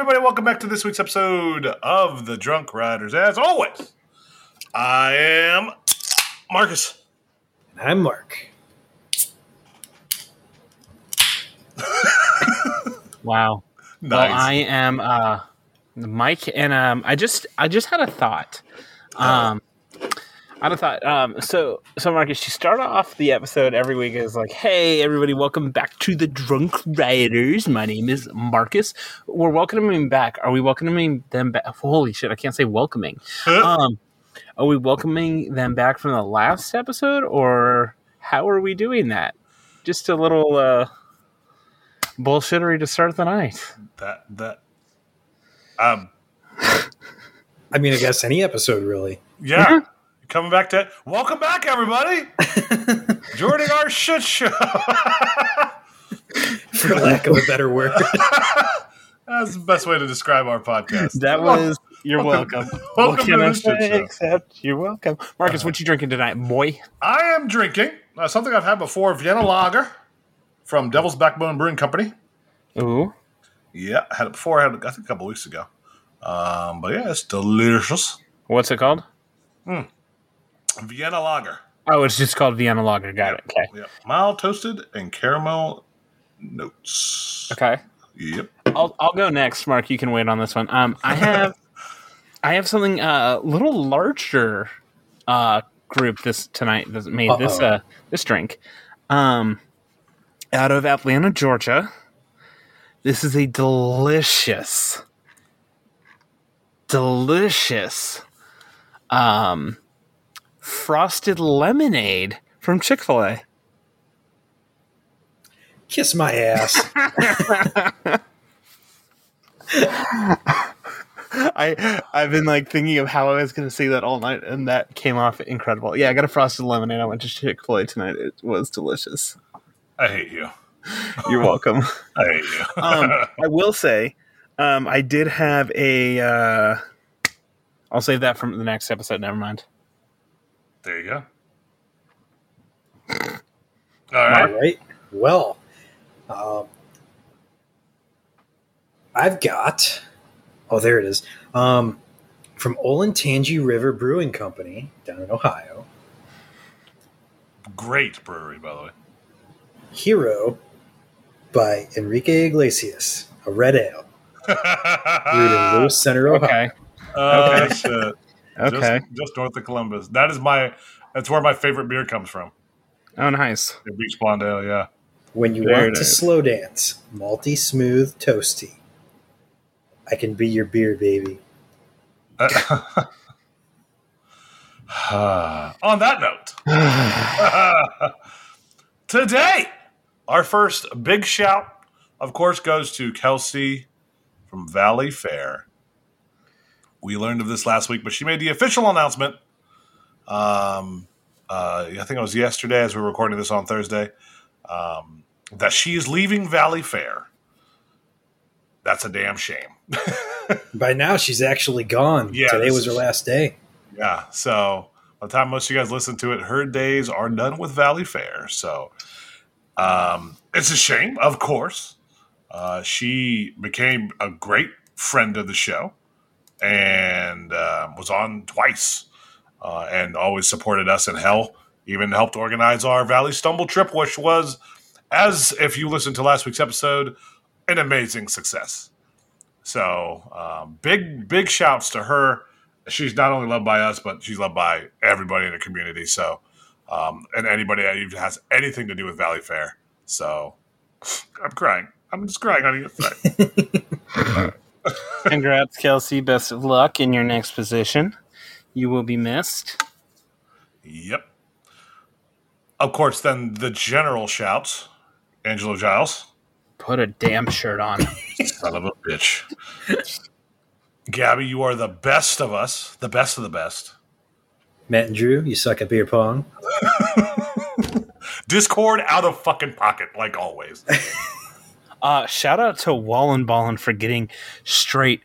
everybody. Welcome back to this week's episode of the Drunk Riders. As always, I am Marcus. And I'm Mark. Wow. Nice. Well, I am uh, Mike, and um, I just I just had a thought. Um, I had a thought. Um, so so Marcus, you start off the episode every week is like, "Hey, everybody, welcome back to the Drunk Riders. My name is Marcus. We're welcoming back. Are we welcoming them back? Holy shit, I can't say welcoming. Um, are we welcoming them back from the last episode, or how are we doing that? Just a little uh, bullshittery to start the night. that that um I mean, I guess any episode really. yeah. Mhm. Coming back to welcome back, everybody. Joining our shit show. For lack of a better word. That's the best way to describe our podcast. That was you're welcome- welcome. welcome to I shit show. except you're welcome. Marcus, what you drinking tonight, boy? I am drinking uh, something I've had before, Vienna Lager from Devil's Backbone Brewing Company. Ooh. Yeah, I had it before. I had it, I think, a couple weeks ago. Um, but yeah, it's delicious. What's it called? Vienna Lager. Oh, it's just called Vienna Lager. Got it. Okay. Yep. Mild toasted and caramel notes. Okay. Yep. I'll I'll go next, Mark. You can wait on this one. Um, I have I have something uh, a little larger uh group this tonight that made this Uh-oh. uh this drink. Um, out of Atlanta, Georgia. This is a delicious, delicious, um, frosted lemonade from Chick Fil A. Kiss my ass. I I've been like thinking of how I was going to say that all night, and that came off incredible. Yeah, I got a frosted lemonade. I went to Chick Fil A tonight. It was delicious. I hate you. You're welcome. I hate you. um, I will say, um, I did have a. Uh, I'll save that from the next episode. Never mind. There you go. All right. All right. Well, um, I've got. Oh, there it is. Um, from Olentangy River Brewing Company down in Ohio. Great brewery, by the way. Hero by Enrique Iglesias, a red ale brewed in Lewis Center, Ohio. Okay. Oh, Okay. Shit. Okay. Just, just north of Columbus. That is my. That's where my favorite beer comes from. Oh, nice. The Beach Blonde Ale. Yeah. When you Very want to nice. slow dance, malty, smooth, toasty. I can be your beer, baby. On that note, today, our first big shout, of course, goes to Kelsey from Valleyfair. We learned of this last week, but she made the official announcement. Um, uh, I think it was yesterday, as we were recording this on Thursday, um, that she is leaving Valleyfair. That's a damn shame. By now, she's actually gone. Yeah, Today was her last day. Yeah. So by the time most of you guys listen to it, her days are done with Valleyfair. So um, it's a shame, of course. Uh, she became a great friend of the show and uh, was on twice uh, and always supported us in hell. Even helped organize our Valley Stumble trip, which was, as if you listened to last week's episode, an amazing success. So um, big, big shouts to her she's not only loved by us, but she's loved by everybody in the community. So, um, and anybody that even has anything to do with Valleyfair. So, I'm crying. I'm just crying on your side. Congrats, Kelsey. Best of luck in your next position. You will be missed. yep. Of course, then the general shouts. Angelo Giles, Put a damn shirt on. son of a bitch. Gabby, you are the best of us, the best of the best. Matt and Drew, you suck at beer pong. Discord out of fucking pocket, like always. Uh, shout out to Wallen Ballin for getting straight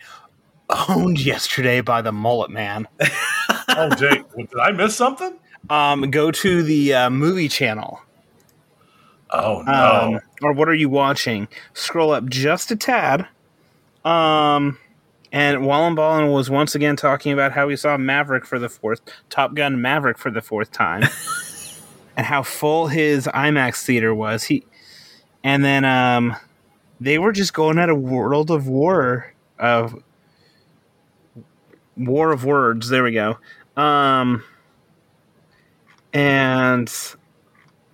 owned yesterday by the mullet man. Oh, Jake, did I miss something? Um, go to the uh, movie channel. Oh no! Um, or what are you watching? Scroll up just a tad, Um, and Wallen Ballin was once again talking about how he saw Maverick for the fourth Top Gun Maverick for the fourth time, and how full his IMAX theater was. He, and then um, they were just going at a world of war of war of words. There we go. Um, and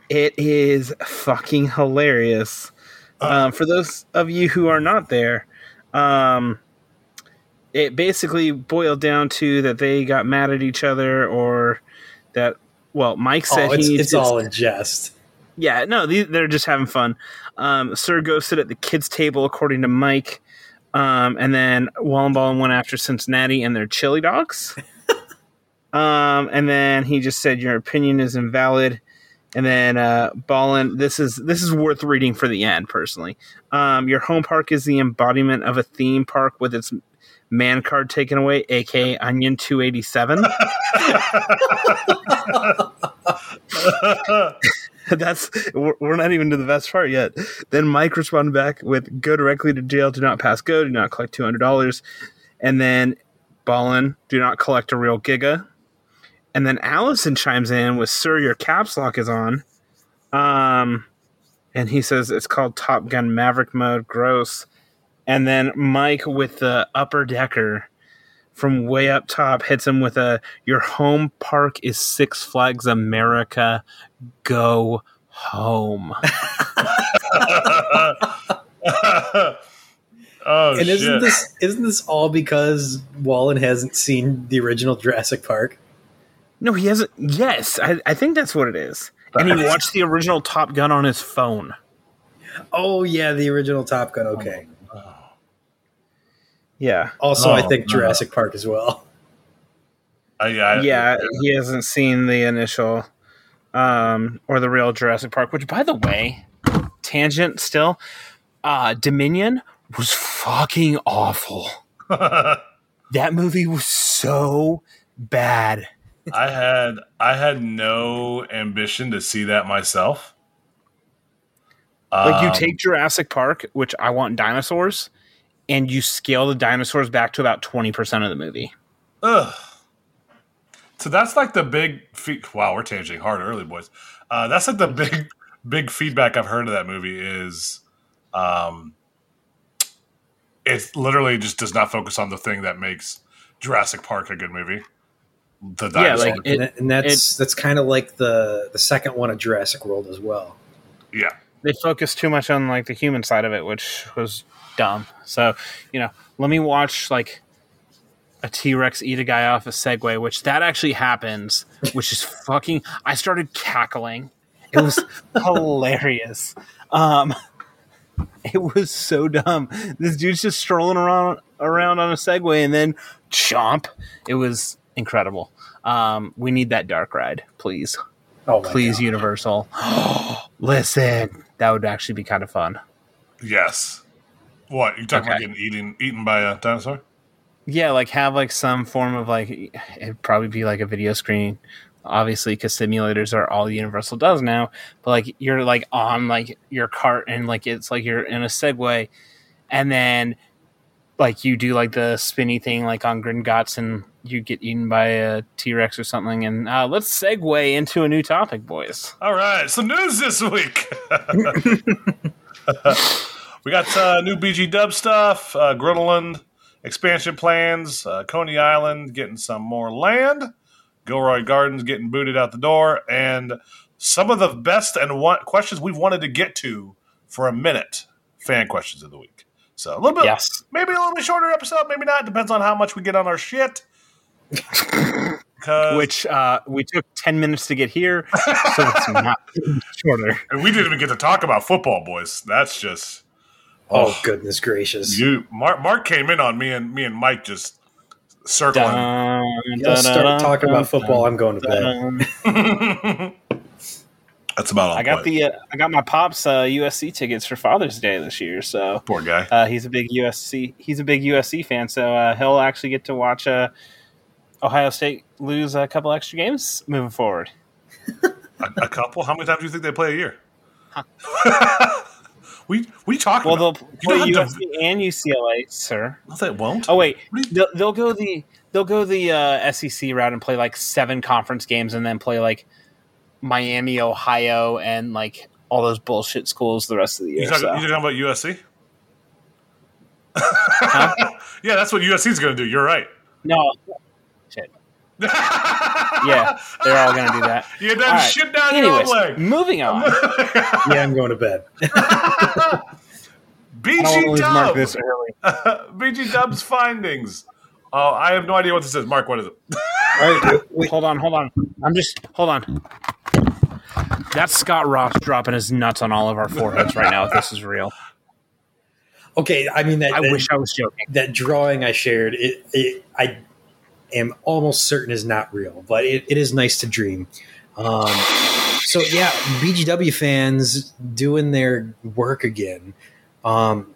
it is fucking hilarious. Um, for those of you who are not there, um, it basically boiled down to that they got mad at each other, or that well, Mike said Oh, it's, he it's all in jest. Yeah, no, they're just having fun. Um, Sir ghosted at the kids' table, according to Mike. Um, and then Wallenball went after Cincinnati and their chili dogs. um, and then he just said, "Your opinion is invalid." And then uh, Ballin, this is this is worth reading for the end, personally. Um, your home park is the embodiment of a theme park with its man card taken away, aka Onion Two Eighty Seven. That's we're not even to the best part yet. Then Mike responded back with "Go directly to jail. Do not pass go. Do not collect two hundred dollars." And then Ballin, "Do not collect a real giga." And then Allison chimes in with "Sir, your caps lock is on." Um, and he says it's called Top Gun Maverick mode. Gross. And then Mike with the upper decker from way up top hits him with a "Your home park is Six Flags America." go home. oh and isn't shit! this isn't this all because Wallen hasn't seen the original Jurassic Park? no, he hasn't. Yes, I, I think that's what it is. And he watched the original Top Gun on his phone. Oh yeah, the original Top Gun. Okay. Oh Yeah. Also, I Oh, think no. Jurassic Park as well. I, I, Yeah, he hasn't seen the initial um, or the real Jurassic Park, which, by the way, tangent still, uh, Dominion was fucking awful. That movie was so bad. I had I had no ambition to see that myself. Like you Um, take Jurassic Park, which I want dinosaurs, and you scale the dinosaurs back to about twenty percent of the movie. Ugh. So that's like the big. Fe- wow, we're changing hard early, boys. Uh, that's like the big, big feedback I've heard of that movie is, um, it literally just does not focus on the thing that makes Jurassic Park a good movie. The Yeah, dinosaur. like it- and, and that's that's kind of like the the second one of Jurassic World as well. yeah, They focused too much on like the human side of it, which was dumb. So you know, let me watch like a T Rex eat a guy off a Segway, which that actually happens, which is fucking. I started cackling. It was hilarious. Um, it was so dumb. This dude's just strolling around around on a Segway and then chomp. It was incredible. Um, we need that dark ride, please, Oh, please, God. Universal. Listen, that would actually be kind of fun. yes. What you talking about getting eaten eaten by a dinosaur? Yeah, like have like some form of like it'd probably be like a video screen, obviously, because simulators are all Universal does now. But like you're like on like your cart and like it's like you're in a Segway, and then like you do like the spinny thing like on Gringotts and you get eaten by a T Rex or something. And uh, let's segue into a new topic, boys. All right, some news this week. we got uh, new BG Dub stuff, uh, expansion plans, uh, Coney Island getting some more land, Gilroy Gardens getting booted out the door, and some of the best and one- questions we've wanted to get to for a minute fan questions of the week. So a little bit, Yes. maybe a little bit shorter episode, maybe not. Depends on how much we get on our shit. Which uh, we took ten minutes to get here, so it's not shorter. and we didn't even get to talk about football, boys. That's just. Oh, Oh. goodness gracious! You Mark Mark came in on me and me and Mike just circling. Dun, Y'all start dun, talking dun, about football. I'm going to dun, bed. That's about all. I got the uh, I got my pops uh, USC tickets for Father's Day this year, so poor guy. uh, he's a big USC he's a big USC fan, so uh, he'll actually get to watch uh, Ohio State lose a couple extra games moving forward. A, a couple. How many times do you think they play a year? We we talking Well, about? they'll play USC and UCLA, sir. No, they won't. Oh wait, you- they'll, they'll go the they'll go the uh, SEC route and play like seven conference games, and then play like Miami, Ohio, and like all those bullshit schools the rest of the You year. talking, so. you talking about USC? yeah, that's what USC is going to do. You're right. No. Yeah, they're all gonna do that. You done All right. shit down your own leg. moving on. Yeah, I'm going to bed. BG want Dub. this early. BG Dub's findings. Oh, I have no idea what this is. Mark, what is it? All right, wait. Hold on, hold on. I'm just hold on. That's Scott Ross dropping his nuts on all of our foreheads right now. If this is real, Okay, I mean that. I that, wish I was joking. that drawing I shared. It, it, I am almost certain is not real, but it, it is nice to dream. Um, so yeah, BGW fans doing their work again. Um,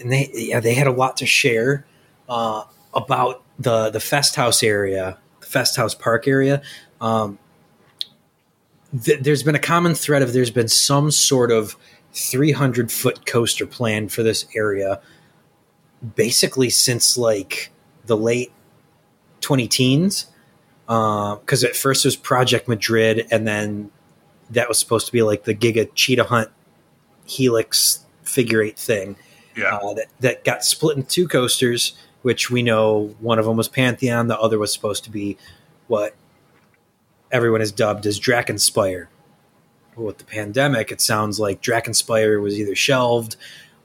and they yeah they had a lot to share uh, about the the Festhaus area, the Festhaus Park area. Um, th- there's been a common thread of there's been some sort of 300 foot coaster planned for this area, basically since like the late 20 teens. Because at first it was Project Madrid, and then that was supposed to be like the Giga Cheetah Hunt Helix figure eight thing Yeah. uh, that, that got split in two coasters, which we know one of them was Pantheon, the other was supposed to be what everyone has dubbed as Drakenspire. Well, with the pandemic, it sounds like Drakenspire was either shelved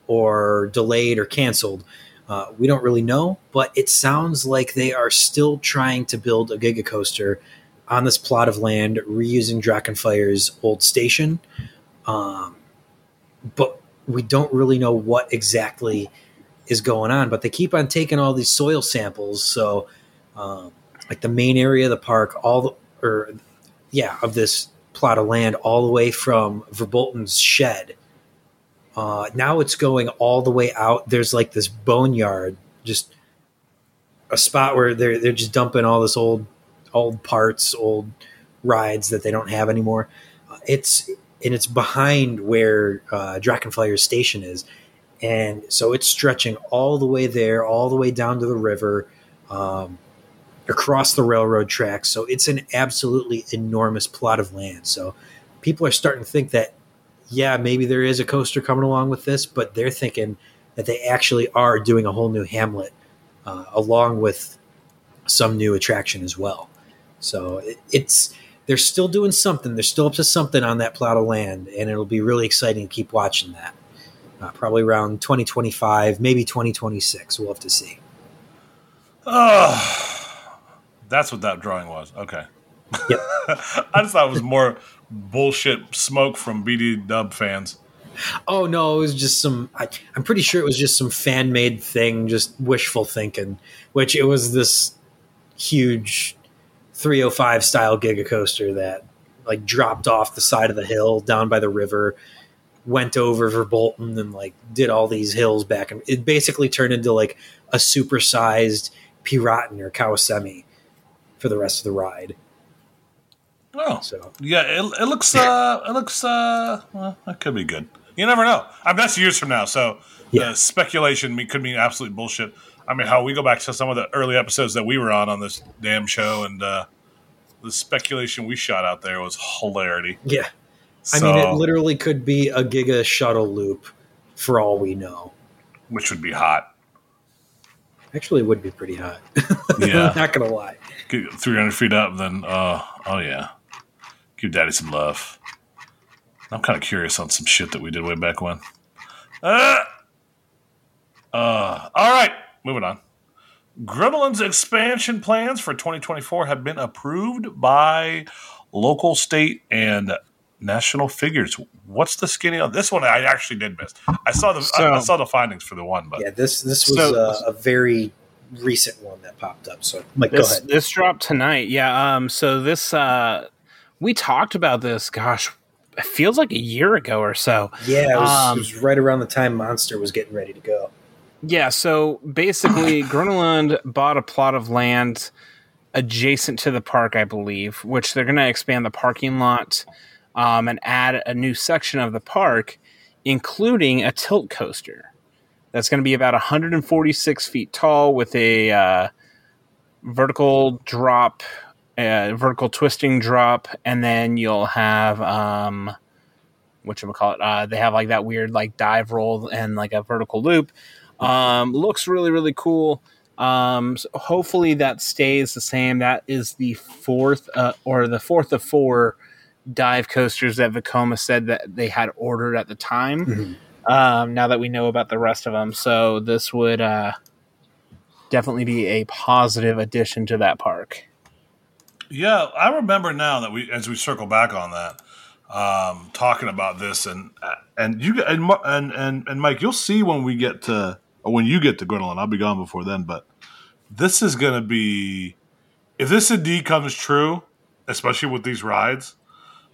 or delayed or canceled. Uh, we don't really know, but it sounds like they are still trying to build a Giga Coaster on this plot of land, reusing Drakenspire's old station. Um, but we don't really know what exactly is going on. But they keep on taking all these soil samples. So, um, like the main area of the park, all the, or yeah, of this plot of land, all the way from Verbolten's shed. Uh, now it's going all the way out. There's like this boneyard, just a spot where they're they're just dumping all this old old parts, old rides that they don't have anymore. Uh, it's and it's behind where uh, station is, and so it's stretching all the way there, all the way down to the river, um, across the railroad tracks. So it's an absolutely enormous plot of land. So people are starting to think that, yeah, maybe there is a coaster coming along with this, but they're thinking that they actually are doing a whole new Hamlet, uh, along with some new attraction as well. So it, it's they're still doing something. They're still up to something on that plot of land, and it'll be really exciting to keep watching that. Uh, probably around 2025, maybe 2026. We'll have to see. Oh, that's what that drawing was. Okay. Yep. I just thought it was more bullshit smoke from BG Dub fans. Oh no, it was just some. I, I'm pretty sure it was just some fan made thing, just wishful thinking. Which it was this huge 305 style Giga coaster that like dropped off the side of the hill down by the river, went over Verbolten and like did all these hills back, and it basically turned into like a supersized Piraten or Kawasemi for the rest of the ride. Oh, So yeah. It, it looks. Uh, it looks. Uh, well, that could be good. You never know. I mean, that's years from now. So Yeah. uh, speculation could mean absolute bullshit. I mean, how we go back to some of the early episodes that we were on on this damn show, and uh, the speculation we shot out there was hilarity. yeah, I mean, it literally could be a Giga shuttle loop for all we know. which would be hot. Actually, it would be pretty hot. Yeah. not gonna lie. 300 feet up, then, uh, oh yeah. Give daddy some love. I'm kind of curious on some shit that we did way back when. Uh, uh, all right, moving on. Gröna Lund's expansion plans for 2024 have been approved by local, state, and national figures. What's the skinny on this one? I actually did miss. I saw the I, I saw the findings for the one, but Yeah, this this was So- a, a very recent one that popped up. So, Mike, go This ahead. this dropped tonight. Yeah. Um. So this uh, we talked about this. Gosh, it feels like a year ago or so. Yeah, it was, Um, it was right around the time Monster was getting ready to go. Yeah, so basically, Gröna Lund bought a plot of land adjacent to the park, I believe, which they're going to expand the parking lot um, and add a new section of the park including a tilt coaster that's going to be about 146 feet tall with a uh, vertical drop, uh, vertical twisting drop, and then you'll have um, what you call it. Uh, they have like that weird like dive roll and like a vertical loop. Um, looks really really cool. Um, so hopefully that stays the same. That is the fourth uh, or the fourth of four dive coasters that Vekoma said that they had ordered at the time. Mhm. Um, now that we know about the rest of them, so this would uh, definitely be a positive addition to that park. Yeah, I remember now that we, as we circle back on that, um, talking about this, and and you and and and, and Mike, you'll see when we get to or when you get to Gröna Lund. I'll be gone before then, but this is going to be if this indeed comes true, especially with these rides.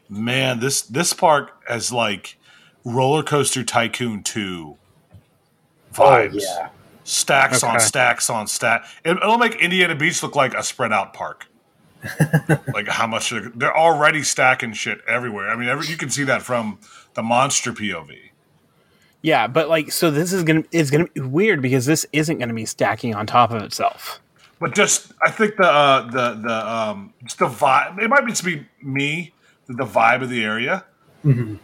Man, this this park has like roller coaster tycoon two vibes. Oh, yeah. stacks on stacks on stack. It, it'll make Indiana Beach look like a spread out park. Like how much they're, they're already stacking shit everywhere. I mean, every, you can see that from the monster POV. Yeah, but like, so this is gonna is gonna be weird because this isn't gonna be stacking on top of itself. But just, I think the uh, the the um, just the vibe. It might just be me, the vibe of the area.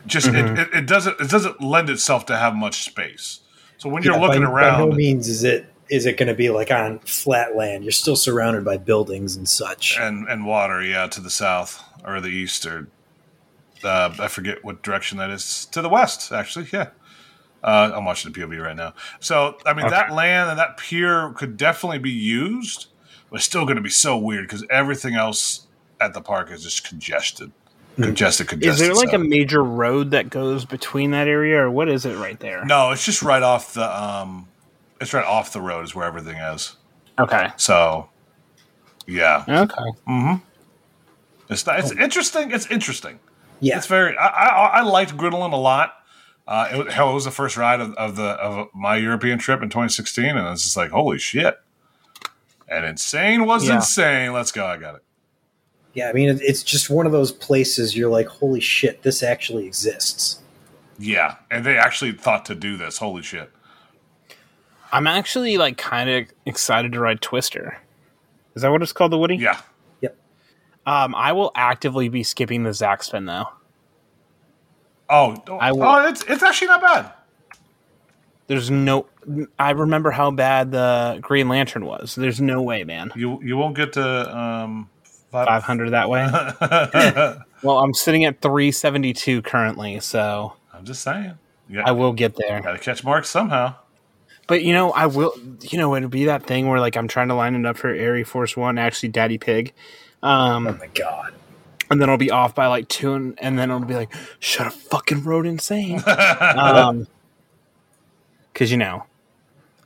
Just It, it, it doesn't it doesn't lend itself to have much space. So when you're looking by, around, By no means is it is it going to be like on flat land. You're still surrounded by buildings and such. and and water, yeah, to the south or the east or uh, I forget what direction that is. To the west, actually, yeah. Uh, I'm watching the POV right now. So I mean, that land and that pier could definitely be used, but it's still going to be so weird because everything else at the park is just congested, congested, congested. Is there like so- a major road that goes between that area, or what is it right there? no? It's just right off the um, it's right off the road is where everything is. Okay. So, yeah, Okay. Mhm. it's not, it's interesting. It's interesting. yeah, It's very. I, I, I liked Gröna Lund a lot. Uh, it, was- hell, it was the first ride of, of the of my European trip in 2016, and it's just like, holy shit! And insane was Yeah. insane. Let's go. I got it. yeah. I mean, it's just one of those places you're like, holy shit, this actually exists. Yeah, and they actually thought to do this. Holy shit! I'm actually like kind of excited to ride Twister. Is that what it's called, the Woody? Yeah, Um, I will actively be skipping the ZacSpin though. Oh, I will- oh, it's it's actually not bad. There's no. I remember how bad the Green Lantern was. There's no way, man. You you won't get to um, Five hundred that way. well, I'm sitting at 372 currently, so I'm just saying. Yeah, I will get there. got to catch marks somehow. But you know, I will. You know, it'll be that thing where like I'm trying to line it up for Air Force One, actually Daddy Pig, um, Oh my god. and then I'll be off by like two, and, and then I'll be like, "Shut up, fucking road insane," um, because you know,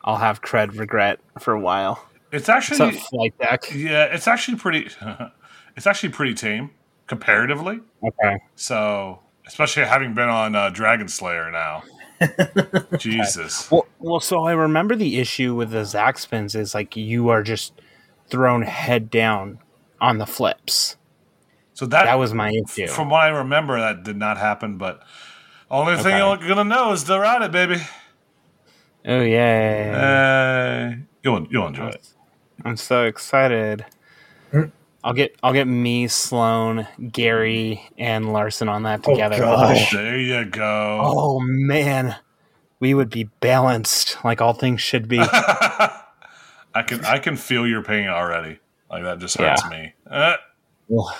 I'll have cred regret for a while. It's actually flight deck. yeah, it's actually pretty. it's actually pretty tame comparatively. Okay. So, especially having been on uh, Dragon Slayer now. Jesus. Well, well, so I remember the issue with the ZacSpins is like you are just thrown head down on the flips. So that, That was my issue. from what I remember, that did not happen. But only thing Okay. you're gonna know is to ride it, baby. oh yeah, Uh, you'll you'll enjoy it. I'm so excited. I'll get I'll get me, Sloan, Gary, and Larson on that together. Oh, together. gosh. There you go. Oh man, we would be balanced like all things should be. I can I can feel your pain already. Like that just hurts Yeah. me. Uh, Well,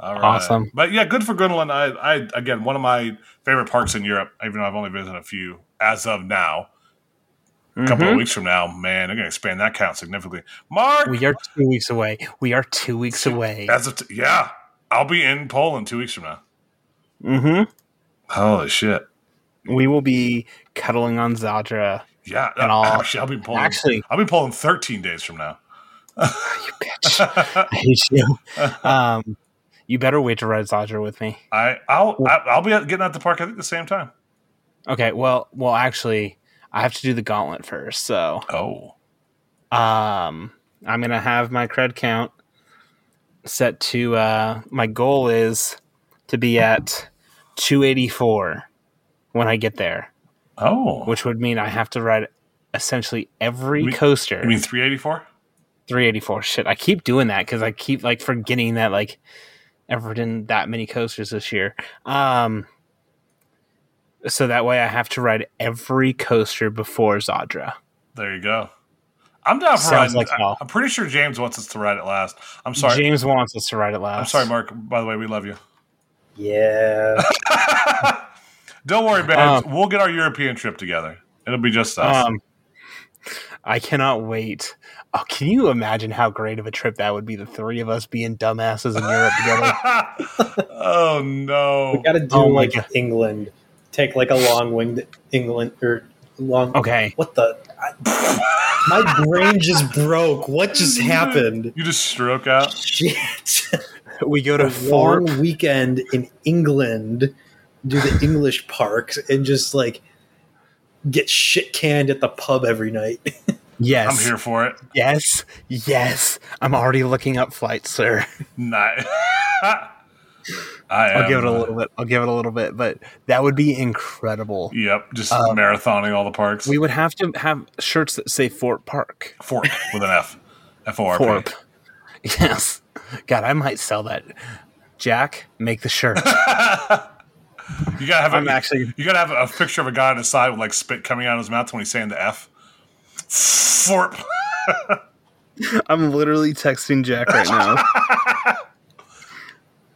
all right. Awesome. But yeah, good for Gröna Lund. I, I again one of my favorite parks in Europe, even though I've only visited a few as of now. A couple of Mhm. weeks from now, man, they're gonna expand that count significantly. Mark, We are two weeks away. We are two weeks away. as of t- yeah, I'll be in Poland two weeks from now. hmm Holy shit! We will be cuddling on Zadra. Yeah, And I'll- actually, I'll be in Poland. Actually- I'll be in Poland thirteen days from now. You bitch. I hate you. Um, you better wait to ride Zadra with me. I I'll I'll be getting out the park I think the same time. Okay. Well, well, actually, I have to do the gauntlet first. So, Oh, um, I'm gonna have my cred count set to. Uh, my goal is to be at 284 when I get there. Oh, which would mean I have to ride essentially every You mean- coaster. you mean 384? 384. Shit, I keep doing that because I keep like forgetting that like ever done that many coasters this year. Um, so that way I have to ride every coaster before Zadra. There you go. I'm down for Sounds riding. like I, I'm pretty sure James wants us to ride it last. I'm sorry. James wants us to ride it last. I'm sorry, Mark. By the way, we love you. Yeah. Don't worry, man. Um, we'll get our European trip together. It'll be just us. Um, I cannot wait. Oh, can you imagine how great of a trip that would be? The three of us being dumbasses in Europe together. oh no! We got to do Oh my like God. England. Take like a long winged England or long. Okay, What the? I, my brain just broke. What just happened? You just stroke out. Shit. we go to a Fort. long weekend in England, do the English parks, and just like get shit canned at the pub every night. Yes, I'm here for it. yes, yes. I'm already looking up flights, sir. Nice. I I'll give it a little bit. I'll give it a little bit, but that would be incredible. Yep, just Um, marathoning all the parks. We would have to have shirts that say Fort Park. Fort with an F. F O R P. Forp. Yes. God, I might sell that. Jack, make the shirt. You gotta have. I'm a, actually- You gotta have a picture of a guy on his side with like spit coming out of his mouth when he's saying the F. Fort. I'm literally texting Jack right now.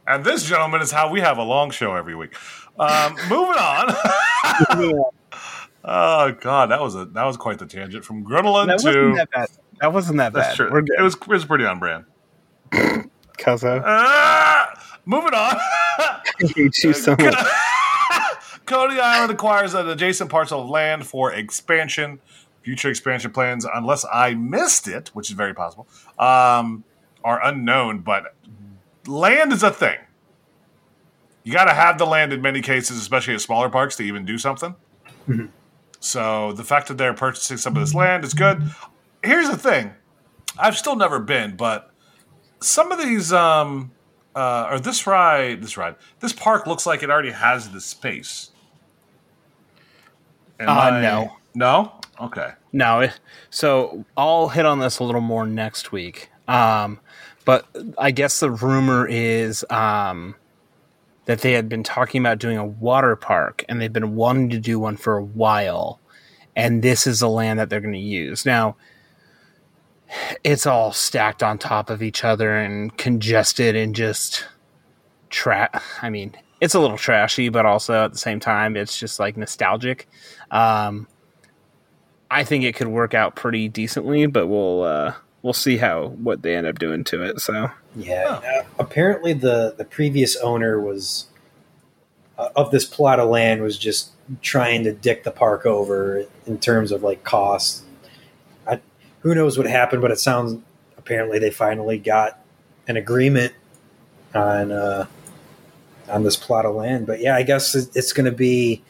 And this, gentleman, is how we have a long show every week. Um, moving on. oh God, that was a that was quite the tangent from Gröna Lund that wasn't to. that bad. That wasn't that That's bad. true. We're good. It was it was pretty on brand. Cuzzo. Ah, moving on. I hate you so much. Coney Island acquires an adjacent parcel of land for expansion, future expansion plans, unless I missed it, which is very possible, um, are unknown. But land is a thing. You got to have the land in many cases, especially at smaller parks, to even do something. So the fact that they're purchasing some of this land is good. Here's the thing: I've still never been, but some of these, um, uh, or this ride, this ride, this park looks like it already has the space. Am Uh, I- no. no, okay. No, so I'll hit on this a little more next week. Um, but I guess the rumor is um, that they had been talking about doing a water park, and they've been wanting to do one for a while. And this is the land that they're going to use now. It's all stacked on top of each other and congested and just tra I mean, it's a little trashy, but also at the same time, it's just like nostalgic. Um, I think it could work out pretty decently, but we'll uh, we'll see how what they end up doing to it. So Yeah. apparently, the the previous owner was uh, of this plot of land was just trying to dick the park over in terms of like cost. I, who knows what happened, but it sounds apparently they finally got an agreement on uh, on this plot of land. But yeah, I guess it's going to be.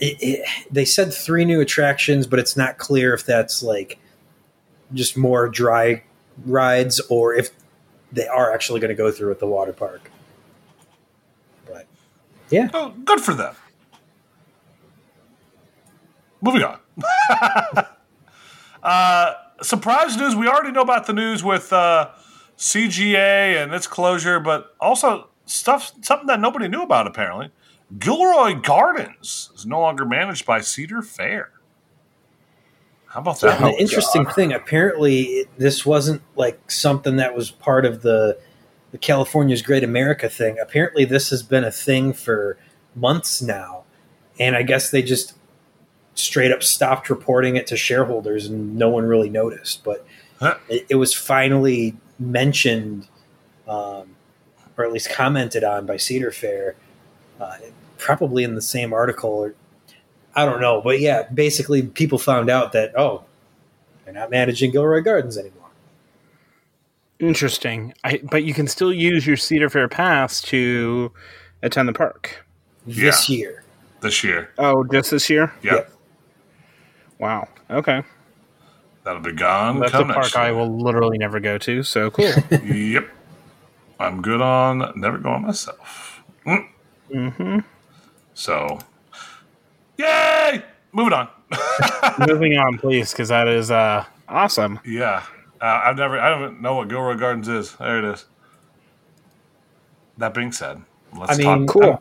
It, it, they said three new attractions, but it's not clear if that's like just more dry rides or if they are actually going to go through at the water park. But yeah, Oh, good for them. Moving on. uh, surprise news. We already know about the news with uh, CGA and its closure, but also stuff something that nobody knew about apparently. Gilroy Gardens is no longer managed by Cedar Fair. How about that? and the interesting thing apparently it- this wasn't like something that was part of the the California's Great America thing. Apparently, this has been a thing for months now, and I guess they just straight up stopped reporting it to shareholders, and no one really noticed. But Huh. it, it was finally mentioned, um, or at least commented on by Cedar Fair, uh, probably in the same article. Or I don't know, but yeah, basically people found out that oh, they're not managing Gilroy Gardens anymore. interesting. I, but you can still use your Cedar Fair pass to attend the park. This year, this year. Oh, just this year? Yep. Yep. Wow. Okay. That'll be gone. That's a park next I will literally never go to. So cool. Yep. I'm good on never going myself. Mm. Hmm So, Yay! Moving on. Moving on, please, because that is uh, awesome. yeah, uh, I've never. I don't know what Gilroy Gardens is. There it is. That being said, let's I mean, talk. Cool. I'm,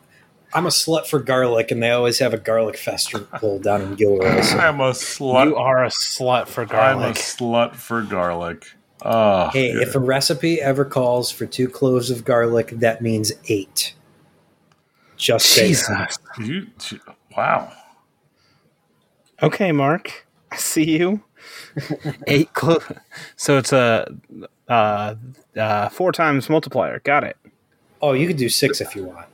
I'm a slut for garlic, and they always have a garlic festival down in Gilroy. So. I'm a slut. You are a slut for garlic. I'm a slut for garlic. Oh, Hey, yeah. if a recipe ever calls for two cloves of garlic, that means eight. Just saying. Jesus. you, wow. Okay, Mark. I see you. Eight clo- So it's a uh, uh, four times multiplier. Got it. Oh, you could do six if you want.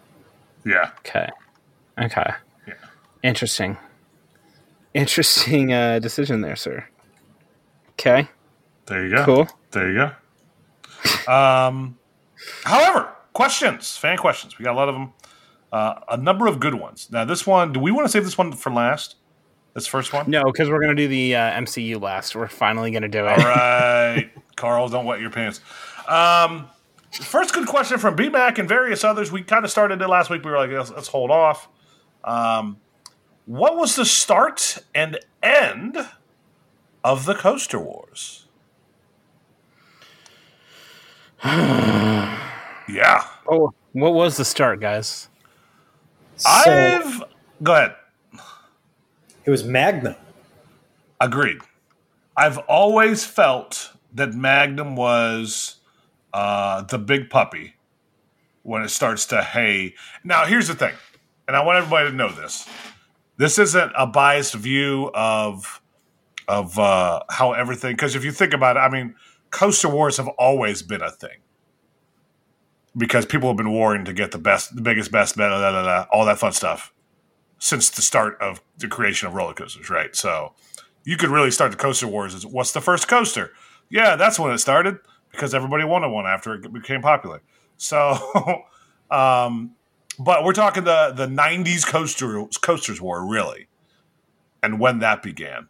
Yeah. Okay. Okay. Yeah. Interesting. Interesting uh, decision there, sir. Okay. There you go. Cool. There you go. Um, however, questions, fan questions. We got a lot of them. Uh, a number of good ones. Now, this one, do we want to save this one for last? This first one? No, because we're gonna do the uh, MCU last. We're finally gonna do it. All right, Carl, don't wet your pants. Um, first good question from BMAC and various others. We kind of started it last week. We were like, let's, let's hold off. Um, what was the start and end of the Coaster Wars? yeah, Oh, what was the start, guys? So I've go ahead. it was Magnum. Agreed. I've always felt that Magnum was uh, the big puppy when it starts to hey. Now, here's the thing, and I want everybody to know this. This isn't a biased view of of uh, how everything. Because if you think about it, I mean, coaster wars have always been a thing because people have been warring to get the best, the biggest, best, blah, blah, blah, all that fun stuff since the start of the creation of roller coasters, right? So you could really start the coaster wars as what's the first coaster? Yeah, that's when it started because everybody wanted one after it became popular. So, um, but we're talking the the '90s coaster coasters war really, and when that began,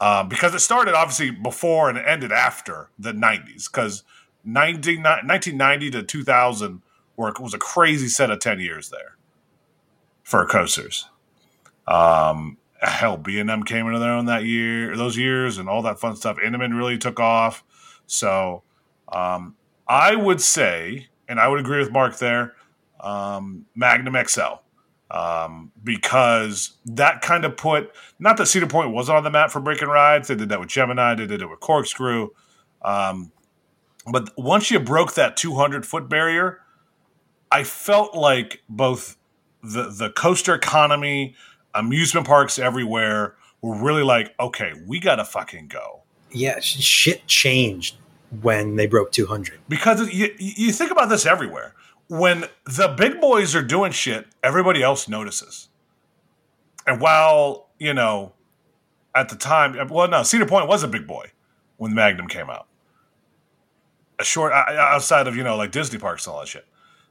um, because it started obviously before and ended after the '90s. Because 1990 to 2000 were, was a crazy set of 10 years there for coasters. Um, hell, B and M came into their own that year, those years, and all that fun stuff. Intamin really took off. So, um, I would say, and I would agree with Mark there, um, Magnum XL, um, because that kind of put not that Cedar Point wasn't on the map for breaking rides. They did that with Gemini. They did it with Corkscrew. Um, but once you broke that 200 foot barrier, I felt like both the the coaster economy, amusement parks everywhere were really like, okay, we gotta fucking go Yeah, shit changed when they broke 200. because you you think about this everywhere. When the big boys are doing shit, everybody else notices. And while you know, at the time, well, no, Cedar Point was a big boy when Magnum came out. A short outside of you know like Disney parks and all that shit.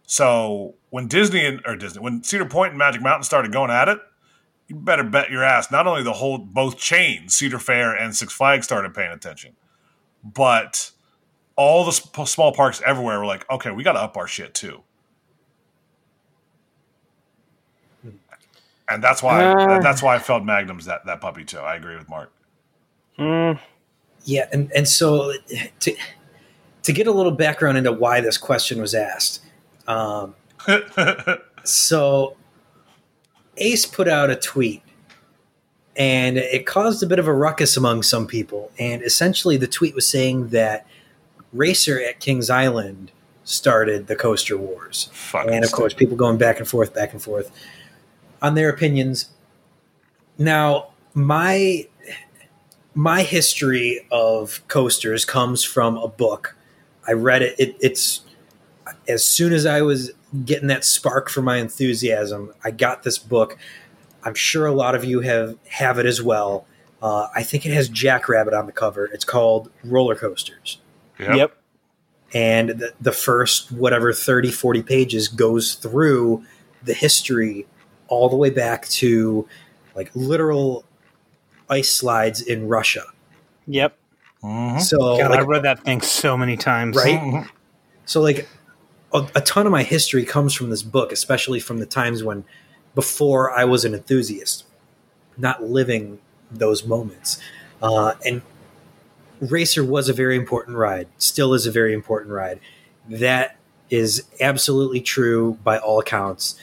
So when Disney and or Disney when Cedar Point and Magic Mountain started going at it, you better bet your ass not only the whole both chains Cedar Fair and Six Flags started paying attention, but all the sp- small parks everywhere were like, okay, we got to up our shit too. And that's why Uh. that's why I felt Magnum's that that puppy too. I agree with Mark. Mm, Yeah, and, and so to, to get a little background into why this question was asked. Um, so Ace put out a tweet and it caused a bit of a ruckus among some people. And essentially, the tweet was saying that Racer at Kings Island started the Coaster Wars. Fucking and of course, people going back and forth, back and forth on their opinions. Now, my my history of coasters comes from a book. I read it. it. It's as soon as I was getting that spark for my enthusiasm, I got this book. I'm sure a lot of you have have it as well. Uh, I think it has Jackrabbit on the cover. It's called Roller Coasters Yep. Yep. and the, the first whatever 30 40 pages goes through the history all the way back to like literal ice slides in russia Yep. Mhm. so God, like, I read that thing so many times. Right? Mhm. so like a, a ton of my history comes from this book especially from the times when before i was an enthusiast not living those moments. Uh, and Racer was a very important ride, still is a very important ride. That is absolutely true by all accounts.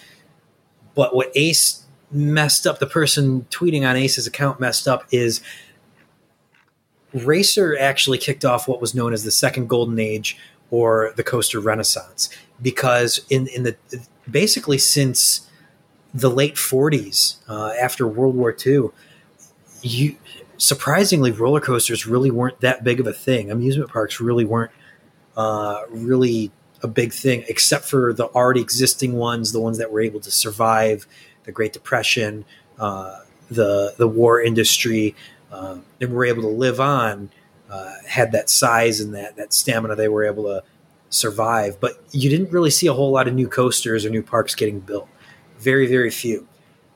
But what Ace messed up, the person tweeting on Ace's account messed up, is Racer actually kicked off what was known as the second golden age or the coaster renaissance because in in the basically since the late 40s uh, after World War II you surprisingly roller coasters really weren't that big of a thing. Amusement parks really weren't uh, really a big thing except for the already existing ones the ones that were able to survive the Great Depression uh, the the war industry uh, were able to live on uh, had that size and that that stamina they were able to survive. But you didn't really see a whole lot of new coasters or new parks getting built. Very very few.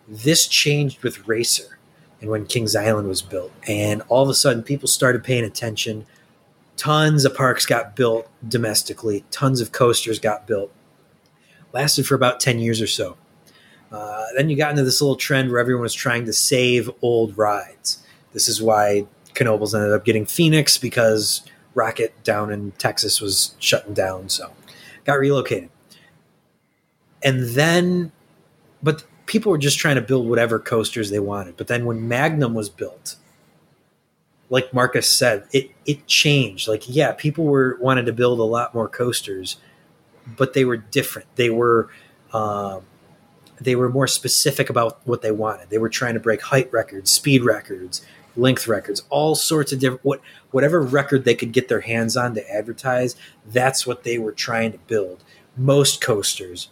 This changed with racer and when kings island was built. And all of a sudden people started paying attention. Tons of parks got built domestically. Tons of coasters got built. Lasted for about 10 years or so. Uh, then you got into this little trend where everyone was trying to save old rides this is why Knoebels ended up getting Phoenix because Rocket down in Texas was shutting down, so got relocated. And then, but people were just trying to build whatever coasters they wanted. But then when Magnum was built, like Marcus said, it it changed. Like yeah, people were wanted to build a lot more coasters, but they were different. They were um, they were more specific about what they wanted. They were trying to break height records, speed records, length records, all sorts of different what whatever record they could get their hands on to advertise, that's what they were trying to build. Most coasters,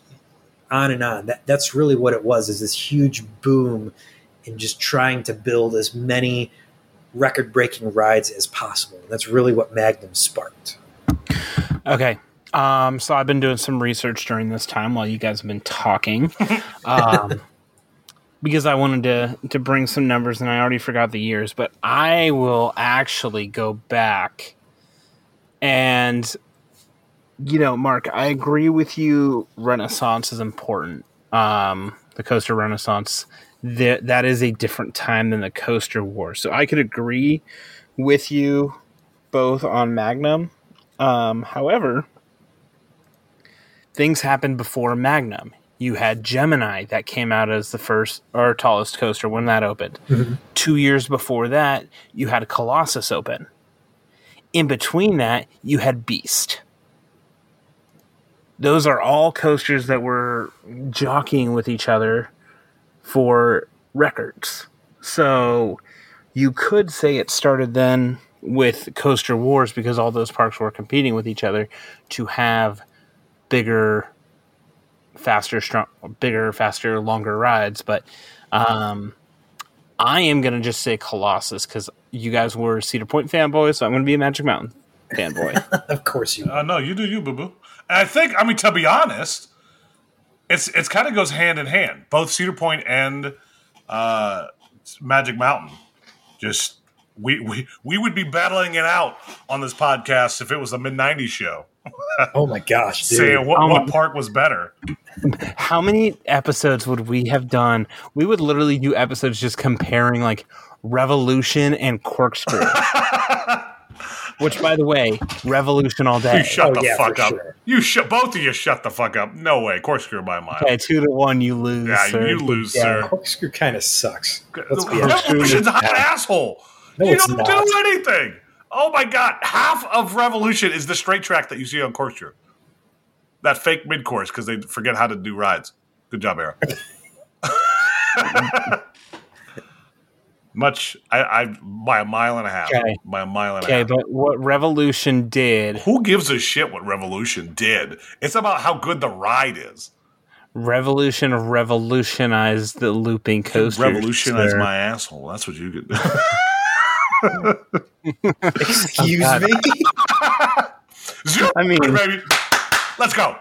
on and on. That that's really what it was, is this huge boom in just trying to build as many record breaking rides as possible. That's really what Magnum sparked. Okay. Um, so I've been doing some research during this time while you guys have been talking. Um, because I wanted to to bring some numbers and I already forgot the years, but I will actually go back and you know, Mark, I agree with you. Renaissance is important. Um, the coaster Renaissance that that is a different time than the coaster war. So I could agree with you both on Magnum. Um, however, things happened before Magnum you had Gemini that came out as the first or tallest coaster when that opened. Mm-hmm. Two years before that, you had Colossus open. In between that, you had Beast. Those are all coasters that were jockeying with each other for records. So you could say it started then with Coaster Wars because all those parks were competing with each other to have bigger faster, strong, bigger, faster, longer rides. But um, I am going to just say Colossus because you guys were Cedar Point fanboys, so I'm going to be a Magic Mountain fanboy. of course you. Uh, no, you do you, boo boo. I think. I mean, to be honest, it's it's kind of goes hand in hand. Both Cedar Point and uh, Magic Mountain. Just we we we would be battling it out on this podcast if it was a mid '90s show. oh my gosh! Dude. Saying what, um, what part was better? How many episodes would we have done? We would literally do episodes just comparing like Revolution and Corkscrew. Which, by the way, Revolution all day. You shut oh, the yeah, fuck up. Sure. You shut both of you. Shut the fuck up. No way. Corkscrew by a mile. Okay, two to one. You lose. Yeah, sir. you lose, yeah, sir. Corkscrew kind of sucks. Let's be Revolution's an asshole. No, you don't not. do anything. Oh my god, half of Revolution is the straight track that you see on Corkscrew. That fake mid course because they forget how to do rides. Good job, Eric. Much, I, I by a mile and a half. Okay. By a mile and okay, a half. Okay, but what Revolution did? Who gives a shit what Revolution did? It's about how good the ride is. Revolution revolutionized the looping coaster. Revolutionize my asshole. That's what you could. Excuse me. Zero, I mean, baby. Let's go.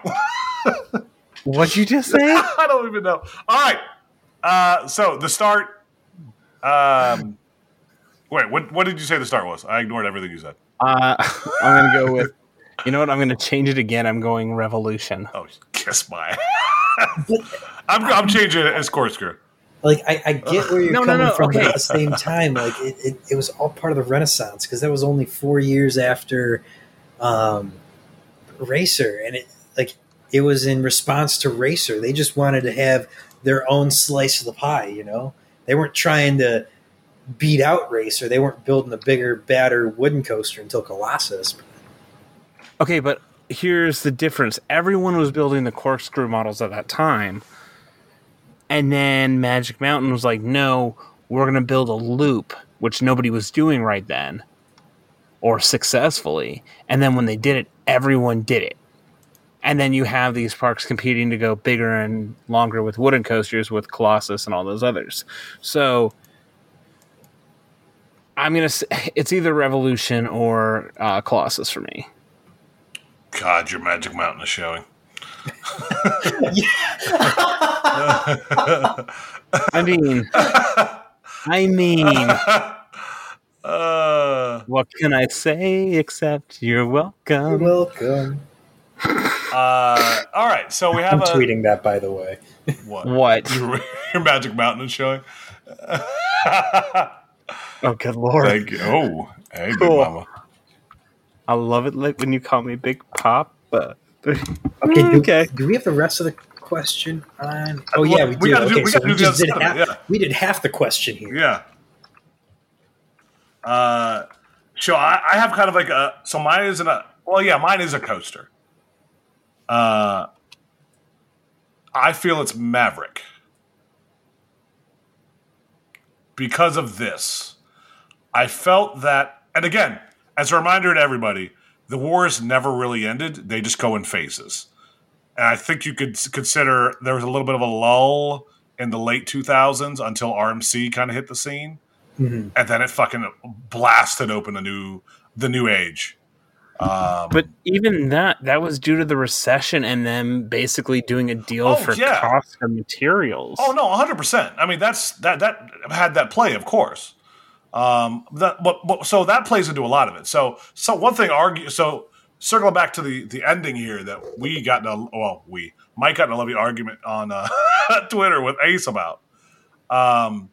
What'd you just say? I don't even know. All right. Uh, so the start. Um, wait, what? What did you say the start was? I ignored everything you said. Uh, I'm gonna go with. You know what? I'm gonna change it again. I'm going revolution. Oh, kiss my. I'm, I'm changing it as corkscrew. Like I, I get where you're No, no, coming no, from, but at the same time, like it, it, it was all part of the Renaissance because that was only four years after um, Racer, and it like it was in response to Racer. They just wanted to have their own slice of the pie. You know, they weren't trying to beat out Racer. They weren't building a bigger, badder wooden coaster until Colossus. Okay, but here's the difference. Everyone was building the corkscrew models at that time. And then Magic Mountain was like, no, we're going to build a loop, which nobody was doing right then or successfully. And then when they did it, everyone did it. And then you have these parks competing to go bigger and longer with wooden coasters with Colossus and all those others. So I'm going to say it's either Revolution or uh, Colossus for me. God, your Magic Mountain is showing. I mean, I mean, uh, what can I say except you're welcome? Welcome. uh, all right, so we have I'm a tweeting that, by the way. what? What? Your, your Magic Mountain is showing. Oh, good lord! Thank you. Oh, hey, big mama. I love it like when you call me Big Pop. Okay, do, Okay. do we have the rest of the question on? Oh yeah, we, we do. okay, we so we just did half. yeah. We did half the question here. Yeah. Uh, so I, I have kind of like a so mine isn't a well yeah mine is a coaster. Uh, I feel it's Maverick because of this. I felt that, and again, as a reminder to everybody, the wars never really ended; they just go in phases. And I think you could consider there was a little bit of a lull in the late 2000s until RMC kind of hit the scene, Mhm. and then it fucking blasted open the new the new age. Um, but even that that was due to the recession and them basically doing a deal Oh, for yeah. cost of materials. Oh no, hundred percent. I mean, that's that that had that play, of course. Um, that but, but so that plays into a lot of it. So so one thing argue. So circling back to the the ending here that we got in a well we Mike got in a lovely argument on uh, Twitter with Ace about um,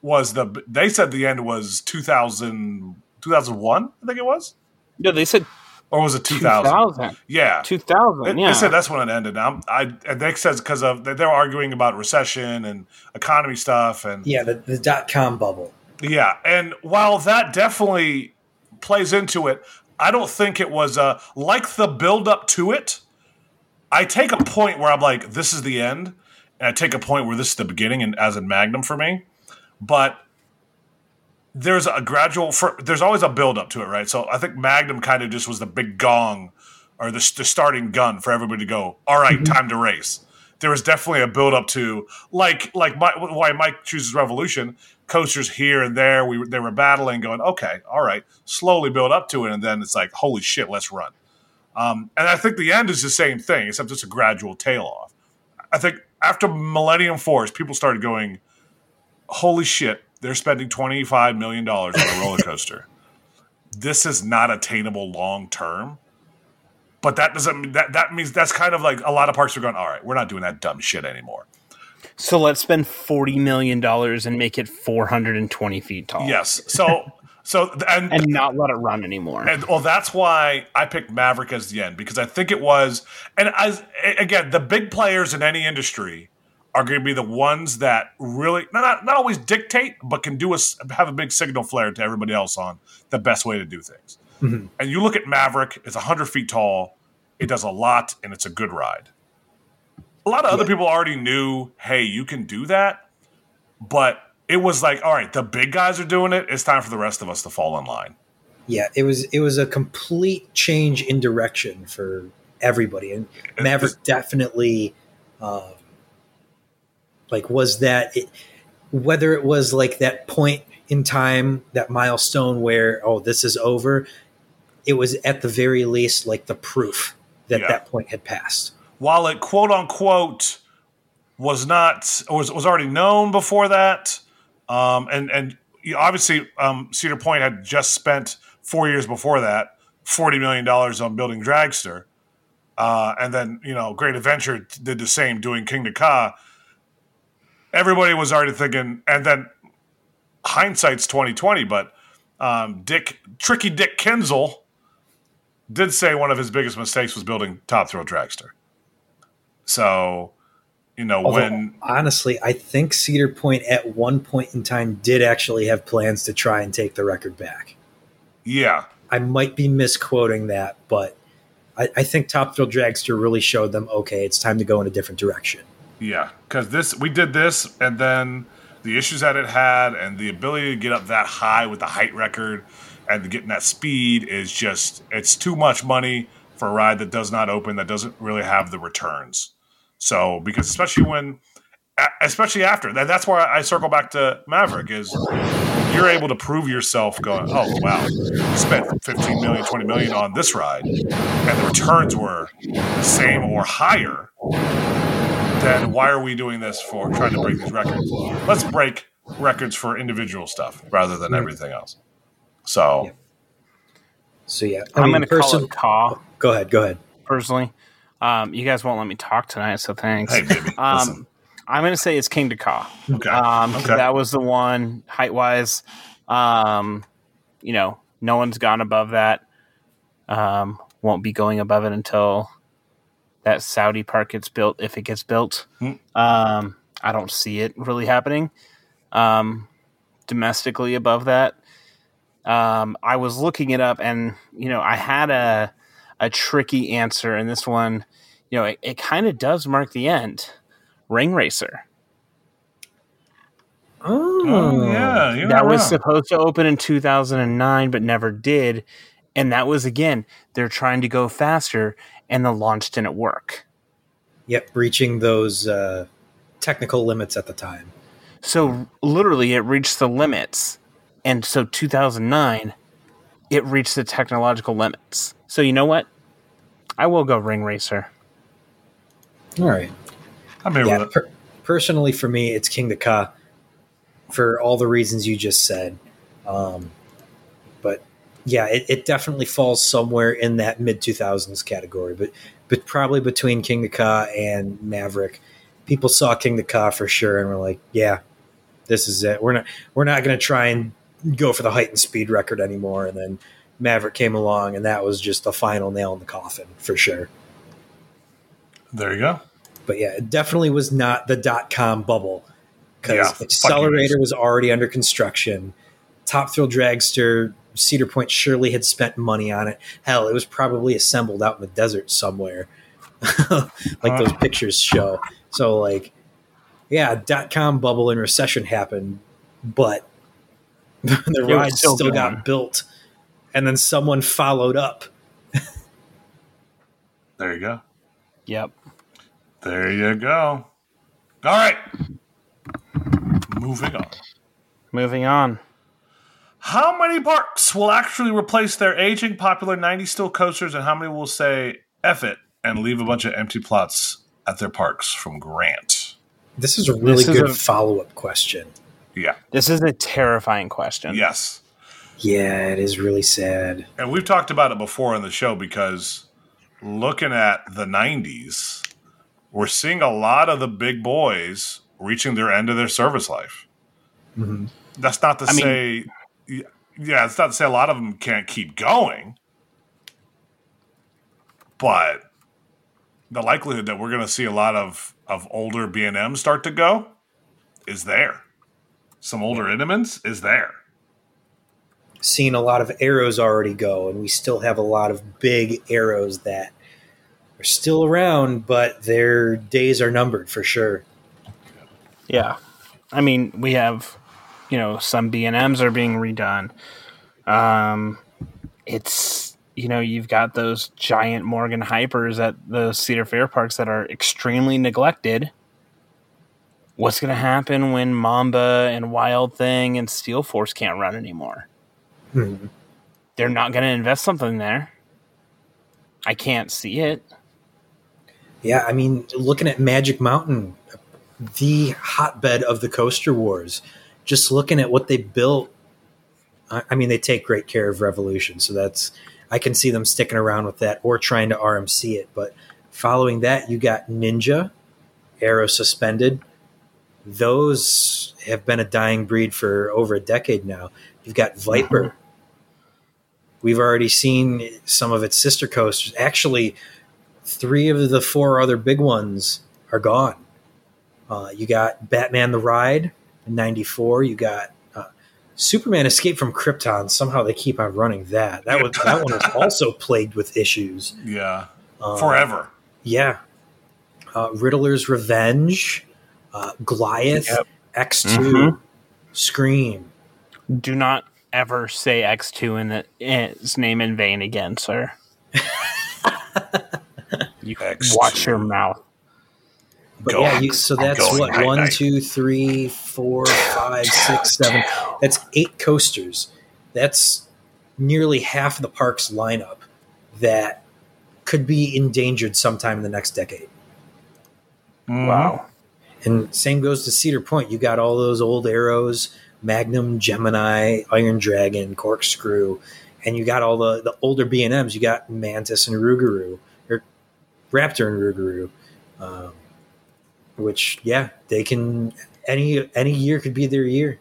was the they said the end was 2000, 2001, I think it was No, they said or was it two thousand? 2000. Yeah, 2000, yeah. they said that's when it ended. Now, I and Nick says because of they- they're arguing about recession and economy stuff, and Yeah, the, the dot com bubble. Yeah, and while that definitely plays into it, I don't think it was uh, like the build up to it. I take a point where I'm like, this is the end, and I take a point where this is the beginning, and as in Magnum for me. But there's a gradual. For, there's always a build up to it, right? So I think Magnum kind of just was the big gong or the, the starting gun for everybody to go. All right, time to race. There was definitely a build up to like like my, why Mike chooses Revolution. Coasters here and there, we were- they were battling, going, okay, all right, slowly build up to it, and then it's like, holy shit, let's run. Um, and I think the end is the same thing, except it's a gradual tail off. I think after Millennium Force, people started going, holy shit, they're spending $25 million on a roller coaster. this is not attainable long term. But that doesn't mean that that means that's kind of like a lot of parks are going, all right, we're not doing that dumb shit anymore. So let's spend $40 million and make it 420 feet tall. Yes. So so and And not let it run anymore. And well, that's why I picked Maverick as the end because I think it was, and as again, the big players in any industry are going to be the ones that really not not, not always dictate, but can do a s- have a big signal flare to everybody else on the best way to do things. Mhm. And you look at Maverick; it's hundred feet tall. It does a lot, and it's a good ride. A lot of other people already knew, hey, you can do that, but it was like, all right, the big guys are doing it. It's time for the rest of us to fall in line. Yeah, it was it was a complete change in direction for everybody, and Maverick definitely, uh, like, was that it, whether it was like that point in time, that milestone where oh this is over, it was at the very least like the proof that Yeah. that point had passed. While it quote unquote was not was was already known before that, um, and and obviously um, Cedar Point had just spent four years before that forty million dollars on building Dragster, uh, and then you know Great Adventure did the same, doing Kingda Ka. everybody was already thinking, and then hindsight's twenty twenty. But um, Dick, tricky Dick Kinzel, did say one of his biggest mistakes was building Top Thrill Dragster. So, you know, Although, when honestly, I think Cedar Point at one point in time did actually have plans to try and take the record back. yeah, I might be misquoting that, but I, I think Top Thrill Dragster really showed them okay, it's time to go in a different direction. Yeah, because this we did this, and then the issues that it had, and the ability to get up that high with the height record, and getting that speed is just it's too much money for a ride that does not open, that doesn't really have the returns. So because especially when, especially after that, that's why I circle back to Maverick is you're able to prove yourself going, oh wow, you spent 15 million, 20 million on this ride, and the returns were the same or higher then why are we doing this for trying to break these records? Let's break records for individual stuff rather than everything else. So, Yeah. So yeah, I I'm mean, going to call it Caw Go ahead, go ahead. personally. Um, you guys won't let me talk tonight, so thanks. hey, baby, um. I'm going to say it's King to Okay. Um, 'cause Okay. That was the one height wise. Um, you know, no one's gone above that. Um, won't be going above it until that Saudi park gets built, if it gets built. Hmm. Um, I don't see it really happening. Um, domestically above that. Um, I was looking it up, and you know, I had a a tricky answer, and this one, you know, it, it kind of does mark the end. Ring Racer. Oh, Oh, yeah, that was wrong. supposed to open in 2009 but never did and that was again they're trying to go faster and the launch didn't work Yep, reaching those uh, technical limits at the time. so literally it reached the limits and so 2009 it reached the technological limits so you know what i will go ring racer All right. I'm here Yeah, per- personally, for me, it's Kingda Ka for all the reasons you just said. Um, but yeah, it, it definitely falls somewhere in that mid 2000s category, but but probably between Kingda Ka and Maverick. People saw Kingda Ka for sure and were like, yeah, this is it. We're not we're not going to try and go for the height and speed record anymore. And then Maverick came along, and that was just the final nail in the coffin for sure. There you go. but yeah, it definitely was not the dot com bubble because Yeah, Accelerator was already under construction. Top Thrill Dragster, Cedar Point surely had spent money on it. Hell, it was probably assembled out in the desert somewhere, like those uh. pictures show. So, like, yeah, dot com bubble and recession happened, but the ride still still, got built, and then someone followed up. There you go. yep There you go. All right. Moving on. moving on How many parks will actually replace their aging popular 90 steel coasters, and how many will say F it and leave a bunch of empty plots at their parks from Grant? This is a really This good follow up question. Yeah. this is a terrifying question Yes. Yeah, it is really sad. And we've talked about it before on the show because looking at the 90s, we're seeing a lot of the big boys reaching their end of their service life. Mhm. That's not to I mean- say, yeah, it's not to say a lot of them can't keep going, but the likelihood that we're going to see a lot of, of older B&M start to go is there. Some older Intamins is there. Seen a lot of arrows already go, and we still have a lot of big arrows that are still around, but their days are numbered for sure. Yeah, I mean, we have, you know, some B and M's are being redone. Um, it's you know, you've got those giant Morgan hypers at the Cedar Fair parks that are extremely neglected. What's going to happen when Mamba and Wild Thing and Steel Force can't run anymore? Mhm. They're not going to invest something there. I can't see it. Yeah, I mean, looking at Magic Mountain, the hotbed of the coaster wars, just looking at what they built. I I mean, they take great care of Revolution, so that's I can see them sticking around with that or trying to RMC it. But following that, you got Ninja, Arrow suspended, those have been a dying breed for over a decade now. You've got Viper. We've already seen some of its sister coasters. Actually, three of the four other big ones are gone. Uh, you got Batman the Ride in '94. You got uh, Superman Escape from Krypton. Somehow they keep on running that. That was that one was also plagued with issues. Yeah. Um, Forever. Yeah. Uh, Riddler's Revenge, uh, Goliath, Yep. X2, Mhm. Scream. Do not ever say X2 in the, its name in vain again, sir. you X2. watch your mouth. But Go. yeah, you, so that's what night one, night. two, three, four, five, six, seven. That's eight coasters. That's nearly half of the park's lineup that could be endangered sometime in the next decade. Wow. And same goes to Cedar Point. You got all those old arrows, Magnum, Gemini, Iron Dragon, Corkscrew, and you got all the, the older B and M's. You got Mantis and Rougarou, or Raptor and Rougarou, um, which yeah, they can any any year could be their year.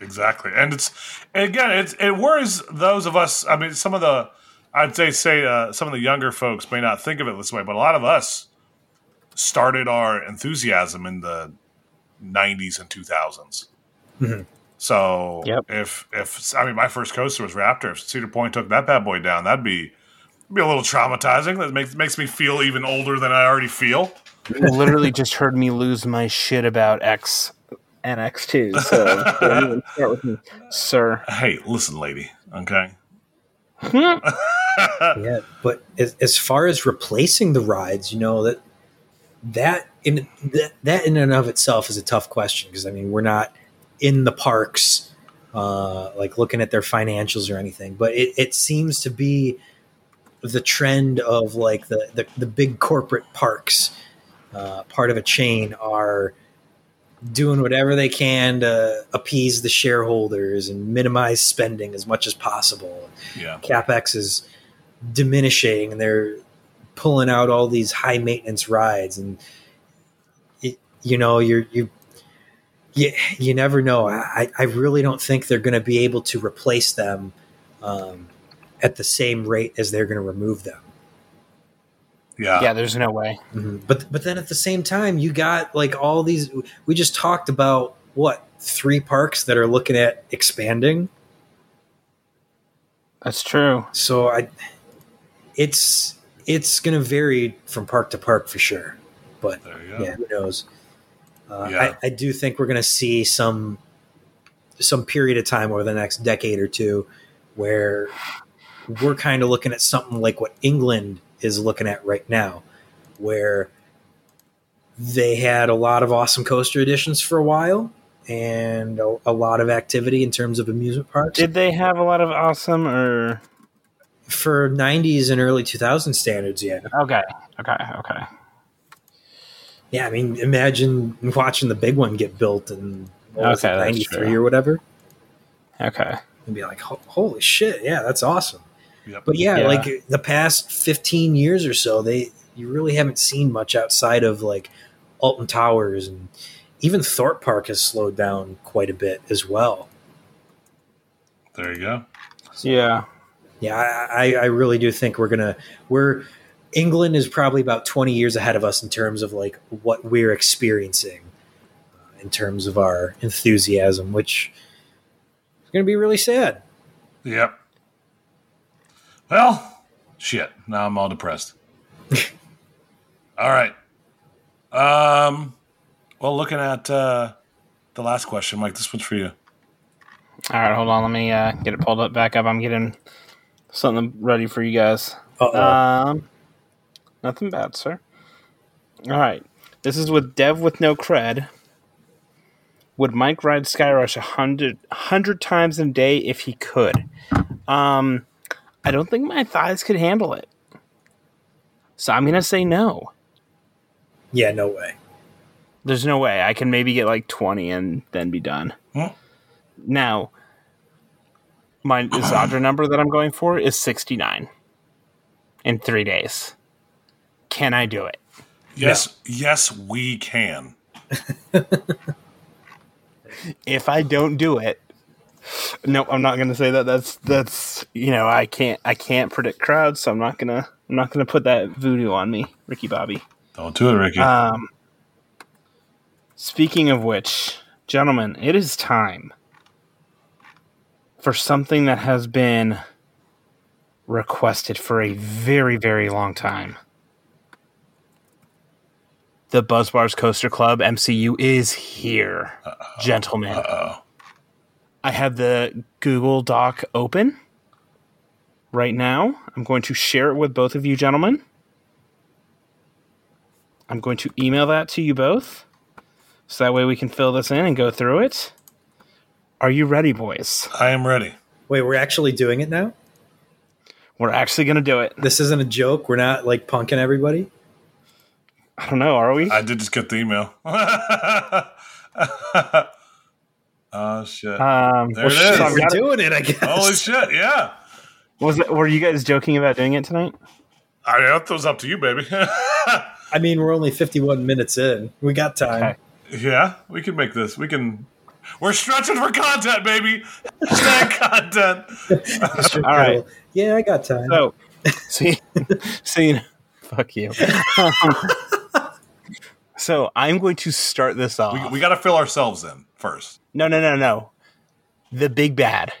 Exactly, and it's again, it's it worries those of us. I mean, some of the I'd say say uh, some of the younger folks may not think of it this way, but a lot of us started our enthusiasm in the '90s and 2000s. Mhm. So Yep. if if I mean, my first coaster was Raptor. If Cedar Point took that bad boy down, that'd be be a little traumatizing. That makes makes me feel even older than I already feel. You literally just heard me lose my shit about X and X2. So don't start with me, sir. Hey, listen, lady. Okay. yeah, but as, as far as replacing the rides, you know that that in that, that in and of itself is a tough question because I mean we're not in the parks, uh, like looking at their financials or anything, but it, it seems to be the trend of like the the, the big corporate parks, uh, part of a chain, are doing whatever they can to appease the shareholders and minimize spending as much as possible Yeah. capex is diminishing and they're pulling out all these high maintenance rides and it, you know you're you you, you never know I, I really don't think they're going to be able to replace them um, at the same rate as they're going to remove them Yeah. Yeah, there's no way. Mhm. but but then at the same time you got like all these we just talked about what three parks that are looking at expanding That's true. So I, it's it's going to vary from park to park for sure. But There you go. yeah, who knows? Uh, Yeah. I, I do think we're going to see some some period of time over the next decade or two where we're kind of looking at something like what England is looking at right now, where they had a lot of awesome coaster additions for a while and a, a lot of activity in terms of amusement parks. Did they have a lot of awesome or for 90s and early 2000 standards yeah okay, okay, okay. Yeah i mean imagine watching the big one get built in what Okay, it, 93 or whatever Okay. and be like holy shit yeah that's awesome Yep. but yeah, Yeah. like the past 15 years or so they you really haven't seen much outside of like alton towers and even thorpe park has slowed down quite a bit as well There you go. Yeah. Yeah, I, I I really do think we're gonna we're England is probably about twenty years ahead of us in terms of like what we're experiencing, uh, in terms of our enthusiasm, which is gonna be really sad. Yep. Well, shit. Now I'm all depressed. all right. Um. Well, looking at uh, the last question, Mike. This one's for you. All right, hold on. Let me uh, get it pulled up back up. I'm getting something ready for you guys. Uh-oh. Um, nothing bad, sir. All right, this is with Dev with no cred. Would Mike ride Skyrush a hundred hundred times a day if he could? Um, I don't think my thighs could handle it, so I'm gonna say no. yeah, no way. There's no way I can maybe get like 20 and then be done. Hmm. Now, my Zadra number that I'm going for is 69 in three days. Can I do it? Yes. Yes, we can. if I don't do it, no, I'm not going to say that. That's that's you know I can't I can't predict crowds, so I'm not gonna I'm not gonna put that voodoo on me, Ricky Bobby. Don't do it, Ricky. Um, speaking of which, gentlemen, it is time for something that has been requested for a very, very long time. The Buzzbars Coaster Club MCU is here, gentlemen. Uh-oh. I have the Google Doc open right now. I'm going to share it with both of you, gentlemen. I'm going to email that to you both. So that way we can fill this in and go through it. Are you ready, boys? I am ready. Wait, we're actually doing it now? We're actually going to do it. This isn't a joke. We're not like punking everybody. I don't know, are we? I did just get the email. oh shit! Um, There it so is. I've We're got it. doing it, I guess. Holy shit! Yeah. Was it, were you guys joking about doing it tonight? I mean, that was up to you, baby. I mean, we're only 51 minutes in. We got time. Okay. yeah, we can make this. We can. We're stretching for content, baby. Hashtag content. All right. Yeah, I got time. So, see, see, fuck you. So I'm going to start this off. We, we got to fill ourselves in first. no, no, no, no. The big bad.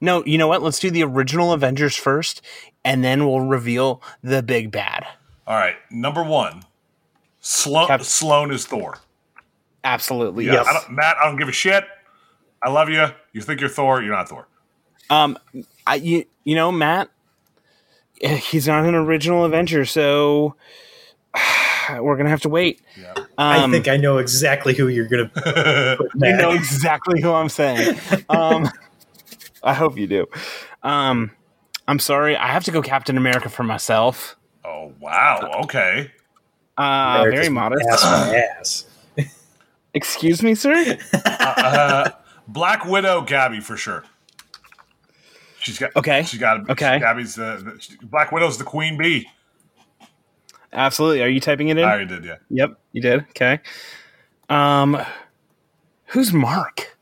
No, you know what? Let's do the original Avengers first, and then we'll reveal the big bad. All right, number one, Slo- Cap- Sloan is Thor. Absolutely. Yeah, Yes. I Matt, I don't give a shit. I love you. You think you're Thor? You're not Thor. Um, I you you know Matt, eh, he's not an original Avenger, so we're gonna have to wait. Yeah. I Um, think I know exactly who you're going to put you know exactly who I'm saying. Um, I hope you do. Um, I'm sorry, I have to go Captain America for myself. oh wow. Okay. Uh, very modest. Ass ass. Excuse me, sir. Uh, Black Widow, Gabby for sure. She's got Okay. She's got Okay. Gabby's the, the she- Black Widow's the queen bee. Absolutely. Are you typing it in? I already did. Yeah. Yep, you did. Okay. Um, who's Mark?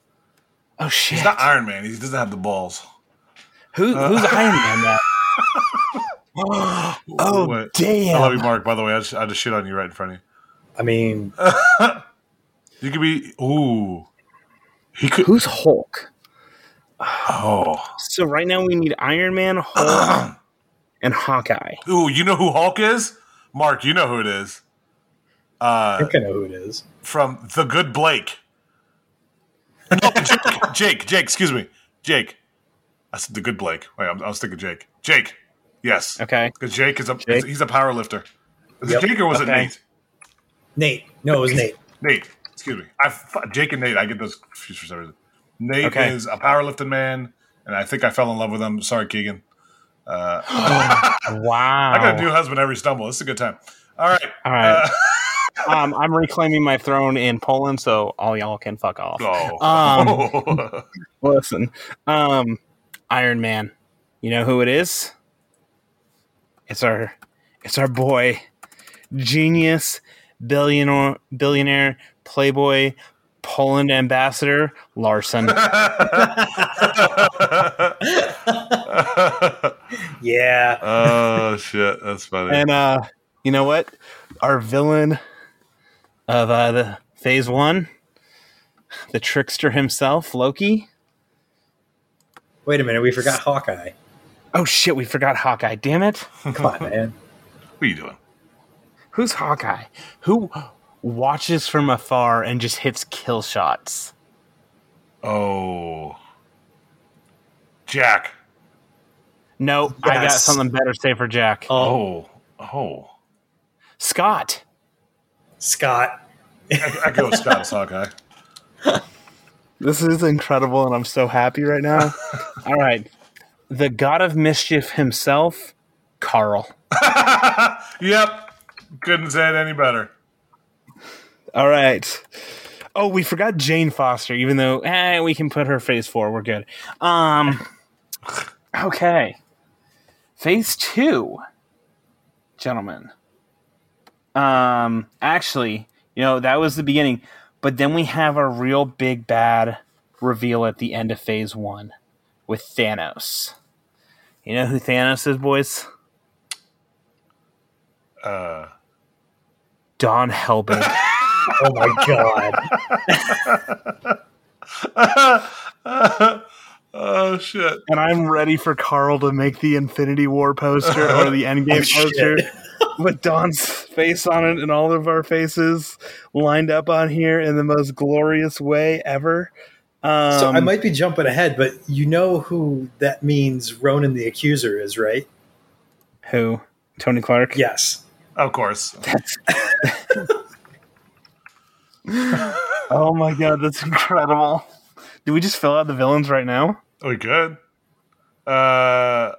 Oh shit. He's not Iron Man. He doesn't have the balls. Who who's Iron Man? Now? oh Wait. damn! I love you, Mark. By the way, I just, I just shit on you right in front of you. I mean, you. You could be. Ooh. He could. Who's Hulk? Oh. So right now we need Iron Man, Hulk, and Hawkeye. Ooh. You know who Hulk is? Mark. You know who it is. I Uh, think I know who it is. from the Good Blake. No, Jake, Jake. Jake. Excuse me. Jake. I said the Good Blake. Wait, I'm, I was thinking Jake. Jake. Yes. Okay. Because Jake is a Jake? he's a power lifter. Is Yep. it Jake or was it Nate? Nate. No, it was Nate. Nate. Excuse me. I f- Jake and Nate. I get those confused for some reason. Nate Okay. is a powerlifting man, and I think I fell in love with him. Sorry, Keegan. Wow. I got a new husband every stumble. This is a good time. All right. All right. Uh, um, I'm reclaiming my throne in Poland, so all y'all can fuck off. oh. Um, Listen, um, Iron Man. You know who it is? It's our, it's our boy, genius, billionaire, billionaire, playboy, Poland ambassador Larson. Yeah. oh shit, that's funny. and uh, you know what? Our villain of uh, the Phase One, the trickster himself, Loki. Wait a minute. We forgot Hawkeye. Oh shit, we forgot Hawkeye. Damn it. Come on, man. what are you doing? Who's Hawkeye? Who watches from afar and just hits kill shots? Oh, Jack. No, I got something better to say for Jack. Oh, oh. Scott. Scott. I, I go with Scott as Hawkeye. This is incredible, and I'm so happy right now. All right. The god of mischief himself, Carl. Yep, couldn't say it any better. All right. Oh, we forgot Jane Foster, even though eh, we can put her phase four. We're good. Um, okay. Phase two, gentlemen. Um, actually, You know, that was the beginning. But then we have a real big bad reveal at the end of phase one with Thanos. You know who Thanos is, boys? Uh, Don Helbig. Oh my god! oh shit! and I'm ready for Carl to make the Infinity War poster or the Endgame Oh, poster with Don's face on it and all of our faces lined up on here in the most glorious way ever. Um, So I might be jumping ahead, but you know who that means Ronan the Accuser is, right? who Tony Clark? Yes. Of course. Oh my god, that's incredible. Do we just fill out the villains right now? We good. Uh,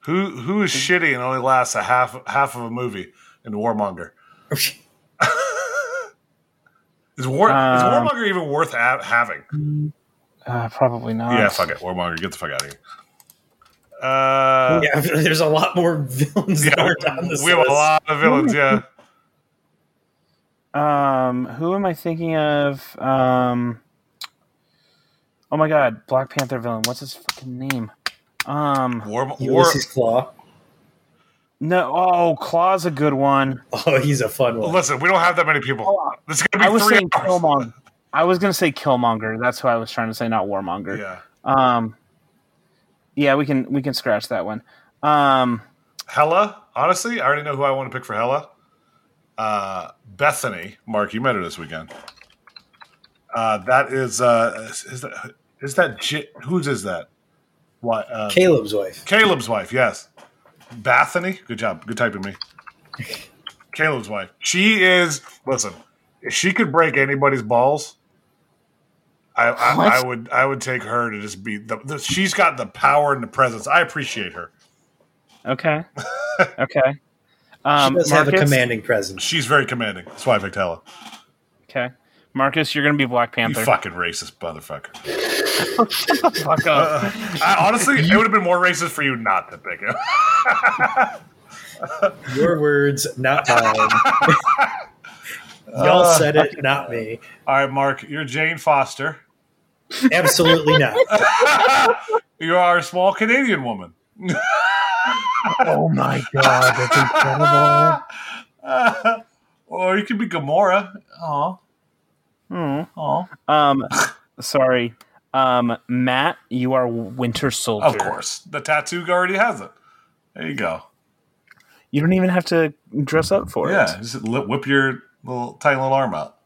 who who is shitty and only lasts a half half of a movie in Warmonger? Is War is Um, Warmonger even worth ha- having? Uh, probably not. yeah, fuck it, Warmonger, get the fuck out of here. Uh, yeah, there's a lot more villains that yeah, aren't this we have a lot of villains. Yeah, Um, who am I thinking of? Um, oh my god, Black Panther villain. What's his fucking name? Um, War, War Ulysses Klaue. no. Oh, Klaue's a good one. Oh, he's a fun one. Listen, we don't have that many people. This is gonna I be was three saying hours. Killmonger. I was gonna say Killmonger. That's who I was trying to say, not Warmonger. Yeah, Um, yeah, we can we can scratch that one. Um, Hela. Honestly, I already know who I want to pick for Hela. Uh, Bethany, Mark, you met her this weekend. Uh, that is uh, is that is that J- whose is that? What? Uh, Caleb's wife. Caleb's wife, yes. Bethany, good job, good typing me. Caleb's wife. She is. Listen, if she could break anybody's balls, I, I, I would I would take her to just be the, the. She's got the power and the presence. I appreciate her. okay, okay. Um, She does have a commanding presence. She's very commanding. That's why I picked Hela. Okay, Marcus, you're gonna be Black You Panther. fucking racist motherfucker. Fuck up. I, honestly, it would have been more racist for you not to pick him. Your words, not mine. Y'all Uh, said it, not me. All right, Mark, you're Jane Foster. Absolutely not. You are a small Canadian woman. oh my god, that's incredible. or you could be Gamora. Oh, Hmm. oh. Um, sorry. Um, Matt, you are Winter Soldier. Of course, the tattoo already has it. There you go. You don't even have to dress up for Yeah, it. Yeah, just whip your little tiny little arm out.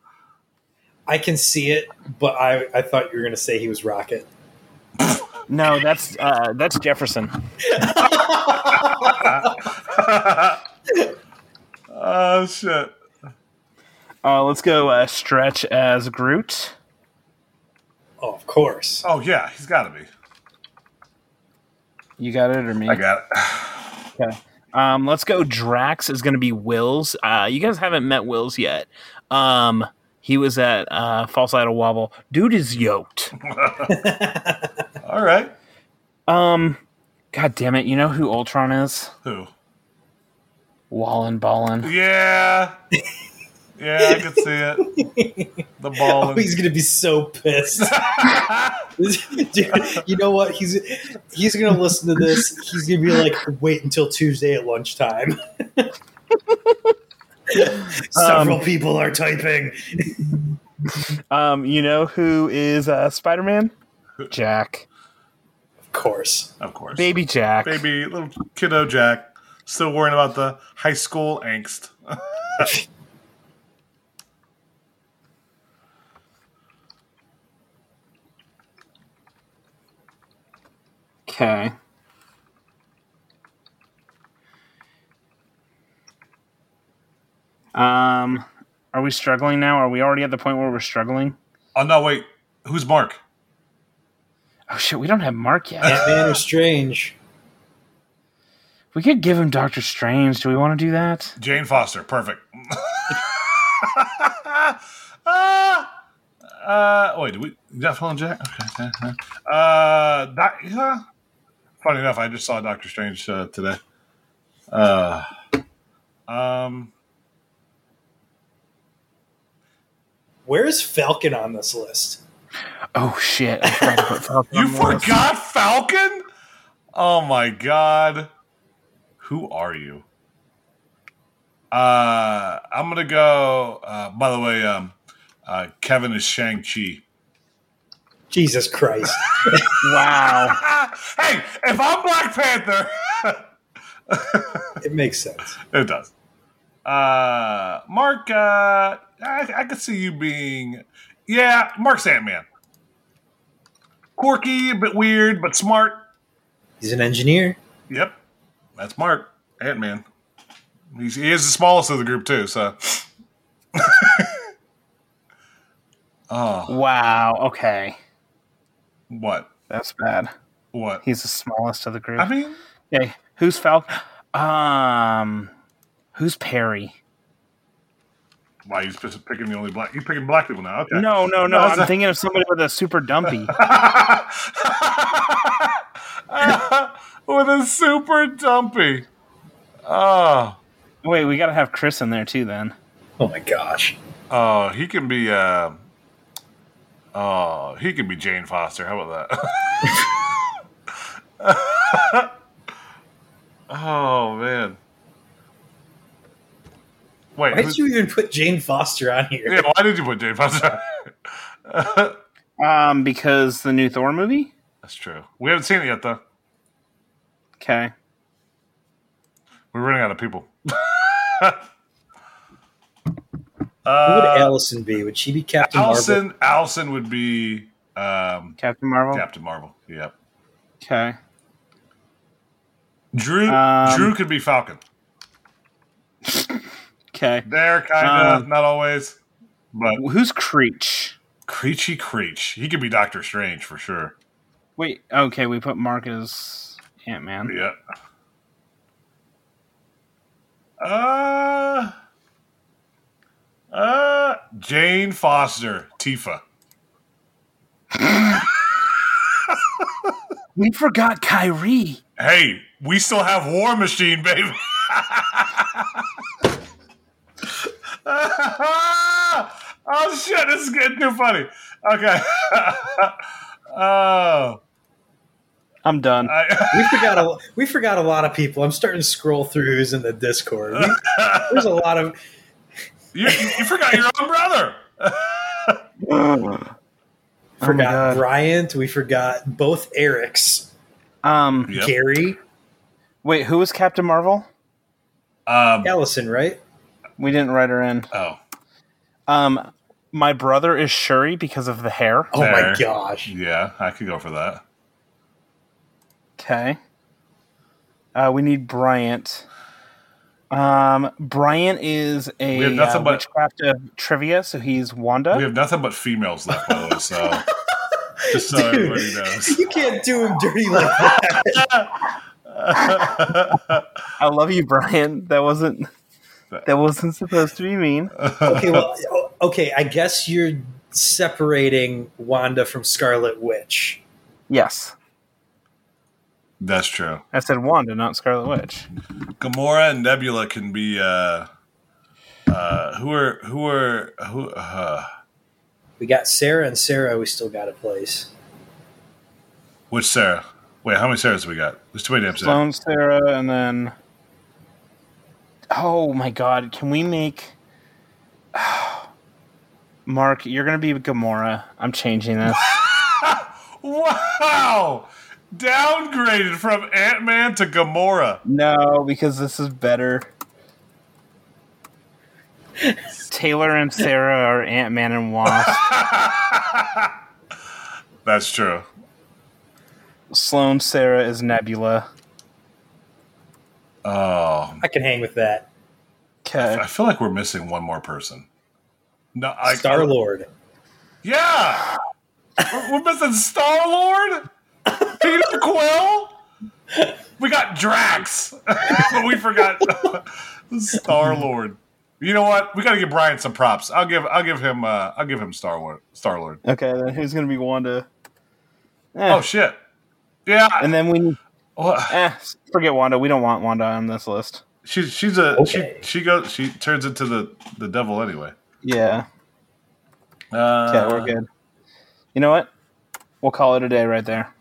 I can see it, but I, I thought you were going to say he was Rocket. No, that's uh, that's Jefferson. oh shit! Uh, let's go uh, stretch as Groot. Oh, of course. Oh yeah, he's got to be. You got it or me? I got it. Okay. Um, let's go. Drax is going to be Wills. Uh, you guys haven't met Wills yet. Um, he was at uh, False Idol Wobble. Dude is yoked. All right. Um, God damn it! You know who Ultron is? Who? Wallin Ballin. Yeah. Yeah, I could see it. The ball. Oh, he's going to be so pissed. Dude, you know what? He's he's going to listen to this. He's going to be like, wait until Tuesday at lunchtime. Several people are typing. Um, you know who is uh, Spider Man? Jack, Of course. of course. baby Jack. Baby little kiddo Jack. Still worrying about the high school angst. Okay. Um, are we struggling now? Are we already at the point where we're struggling? Oh no, wait. Who's Mark? Oh shit, we don't have Mark yet. Ant-Man or Strange. We could give him Doctor Strange. Do we want to do that? Jane Foster. Perfect. Ah, uh, wait, do we? Is that Phil and Jack? Okay. okay, okay. Uh, that, yeah. Funny enough, I just saw Doctor Strange uh, today. Uh, um, Where's Falcon on this list? Oh shit! I forgot Falcon You on list. forgot Falcon? Oh my god. Who are you? Uh I'm gonna go uh by the way, um uh Kevin is Shang Chi. Jesus Christ. Wow. hey, if I'm Black Panther it makes sense. It does. Uh Mark uh I, I could see you being yeah, Mark's Ant Man. Quirky, a bit weird, but smart. He's an engineer. Yep, that's Mark Ant Man. He is the smallest of the group too. So, oh, Wow. Okay. What? That's bad. What? He's the smallest of the group. I mean, Okay. Who's Falcon? Um. Who's Perry? why you just picking the only black? You picking black people now? Okay. No, no, no. No, I'm it's a- thinking of somebody with a super dumpy. With a super dumpy. Oh, Wait, we got to have Chris in there too. Then. Oh my gosh. oh, he can be. Uh, oh, he can be Jane Foster. How about that? oh man. Wait, Why who's- did you even put Jane Foster on here? yeah, why did you put Jane Foster? Um, because the new Thor movie. That's true. We haven't seen it yet, though. Okay. We're running out of people. Who would uh, Allison be? Would she be Captain Marvel? Allison, Allison would be um, Captain Marvel. Captain Marvel. Yep. Okay. Drew, Um, Drew could be Falcon. Okay. There, kind of, Um, not always, but Who's Creech? Creechy Creech. He could be Doctor Strange for sure. Wait. Okay, we put Mark as Ant Man. Yeah. Uh, uh, Jane Foster, Tifa. We forgot Kyrie. Hey, we still have War Machine, baby. oh shit, this is getting too funny. Okay. oh, I'm done. I, We forgot a we forgot a lot of people. I'm starting to scroll through who's in the Discord. We, there's a lot of you, you forgot your own brother. forgot God. Bryant. We forgot both Erics. Um. Yep. Gary, Wait, who was Captain Marvel? Um, Allison, right? We didn't write her in. oh, Um. My brother is Shuri because of the hair. Oh my gosh. yeah, I could go for that. Okay. Uh, we need Bryant. Um, Bryant is a We have nothing uh, but- witchcraft of trivia, so he's Wanda. We have nothing but females left, by the way, so just so Dude. everybody knows. You can't do him dirty like that. I love you, Brian. That wasn't that wasn't supposed to be mean. Okay, well, okay. I guess you're separating Wanda from Scarlet Witch. Yes, That's true. I said Wanda, not Scarlet Witch. Gamora and Nebula can be uh uh who are who are who uh We got Sarah and Sarah. We still got a place. which Sarah? Wait, how many Sarahs we got? There's too many names. there. Sloan, Sarah, and then. Oh my God! Can we make? Mark, you're gonna be Gamora. I'm changing this. Wow! Downgraded from Ant Man to Gamora. No, because this is better. Taylor and Sarah are Ant Man and Wasp. That's true. Sloan Sarah is Nebula. Oh, I can hang with that. Okay. I feel like we're missing one more person. No, Star Lord. Yeah, we're, we're missing Star Lord, Peter Quill. We got Drax, but we forgot Star Lord. You know what? We got to give Brian some props. I'll give I'll give him uh, I'll give him Star Lord. Star Lord. Okay, then who's gonna be Wanda? Eh. Oh shit! Yeah, and then we well, eh, forget Wanda. We don't want Wanda on this list. she's she's a Okay. she she goes she turns into the the devil anyway. Yeah. Uh, Okay, we're good. You know what? We'll call it a day right there.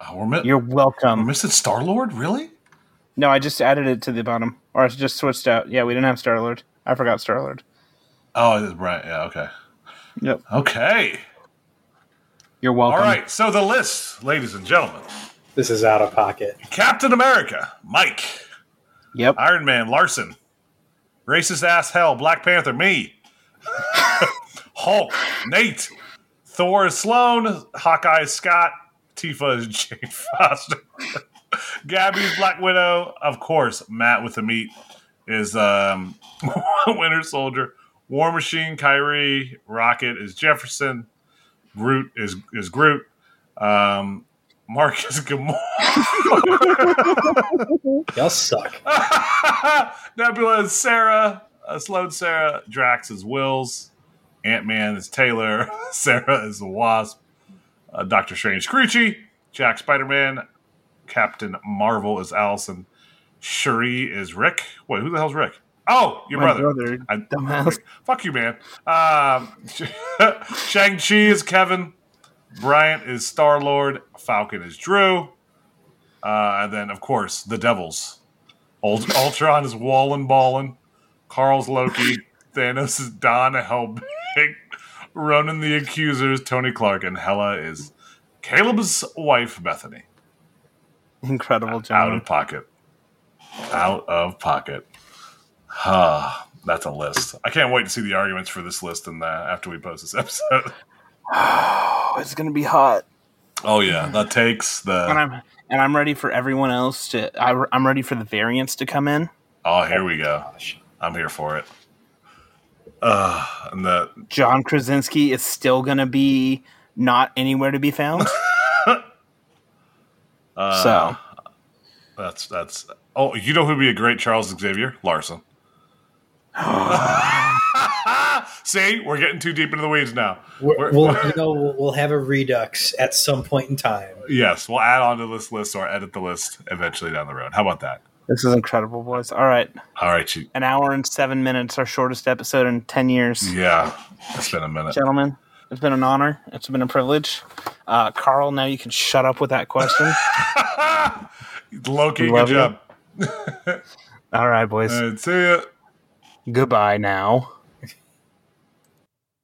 Oh, we're, mi- You're we're welcome. missing Star Lord, really? No, I just added it to the bottom, or I just switched out. Yeah, we didn't have Star Lord. I forgot Star Lord. Oh, right. Yeah. Okay. Yep. Okay. You're welcome. All right. So the list, ladies and gentlemen: This is out of pocket. Captain America, Mike; Yep. Iron Man, Larson; racist ass hell, Black Panther, me; Hulk, Nate; Thor is Sloan; Hawkeye is Scott; Tifa is Jane Foster; Gabby's Black Widow; of course, Matt with the meat is um, Winter Soldier; War Machine, Kyrie; Rocket is Jefferson; Groot is is Groot. Um, Marcus Gamora. Y'all suck. Nebula is Sarah. Uh, Sloan Sarah. Drax is Wills. Ant Man is Taylor. Sarah is the Wasp. Uh, Doctor Strange Screechy. Jack Spider Man. Captain Marvel is Allison. Shuri is Rick. Wait, who the hell's Rick? Oh, your My brother. brother, I, dumbass. Fuck you, man. Um, Shang-Chi is Kevin. Bryant is Star Lord. Falcon is Drew. Uh, and then, of course, the Devils. Ult- Ultron is Wallen Ballin. Carl's Loki. Thanos is Don Helbig. Ronan the Accuser is Tony Clark. And Hela is Caleb's wife, Bethany. Incredible, job. Out of pocket. Out of pocket. Huh. That's a list. I can't wait to see the arguments for this list and that after we post this episode. Oh, it's gonna be hot, Oh yeah, the takes the. and I'm and I'm ready for everyone else to. I, I'm ready for the variants to come in. oh here we go. Gosh. I'm here for it. Uh, and the John Krasinski is still gonna be not anywhere to be found. uh, so that's that's oh you know who'd be a great Charles Xavier Larson. See, we're getting too deep into the weeds now. We're, We're- we'll, you know, we'll, we'll have a redux at some point in time. Yes, we'll add on to this list or edit the list eventually down the road. How about that? This is incredible, boys. All right, All right, you, an hour and seven minutes, our shortest episode in ten years. yeah, it's been a minute. Gentlemen, it's been an honor. It's been a privilege. Uh, Carl, now you can shut up with that question. Loki, good you. job. All right, boys. Uh, see ya. Goodbye now.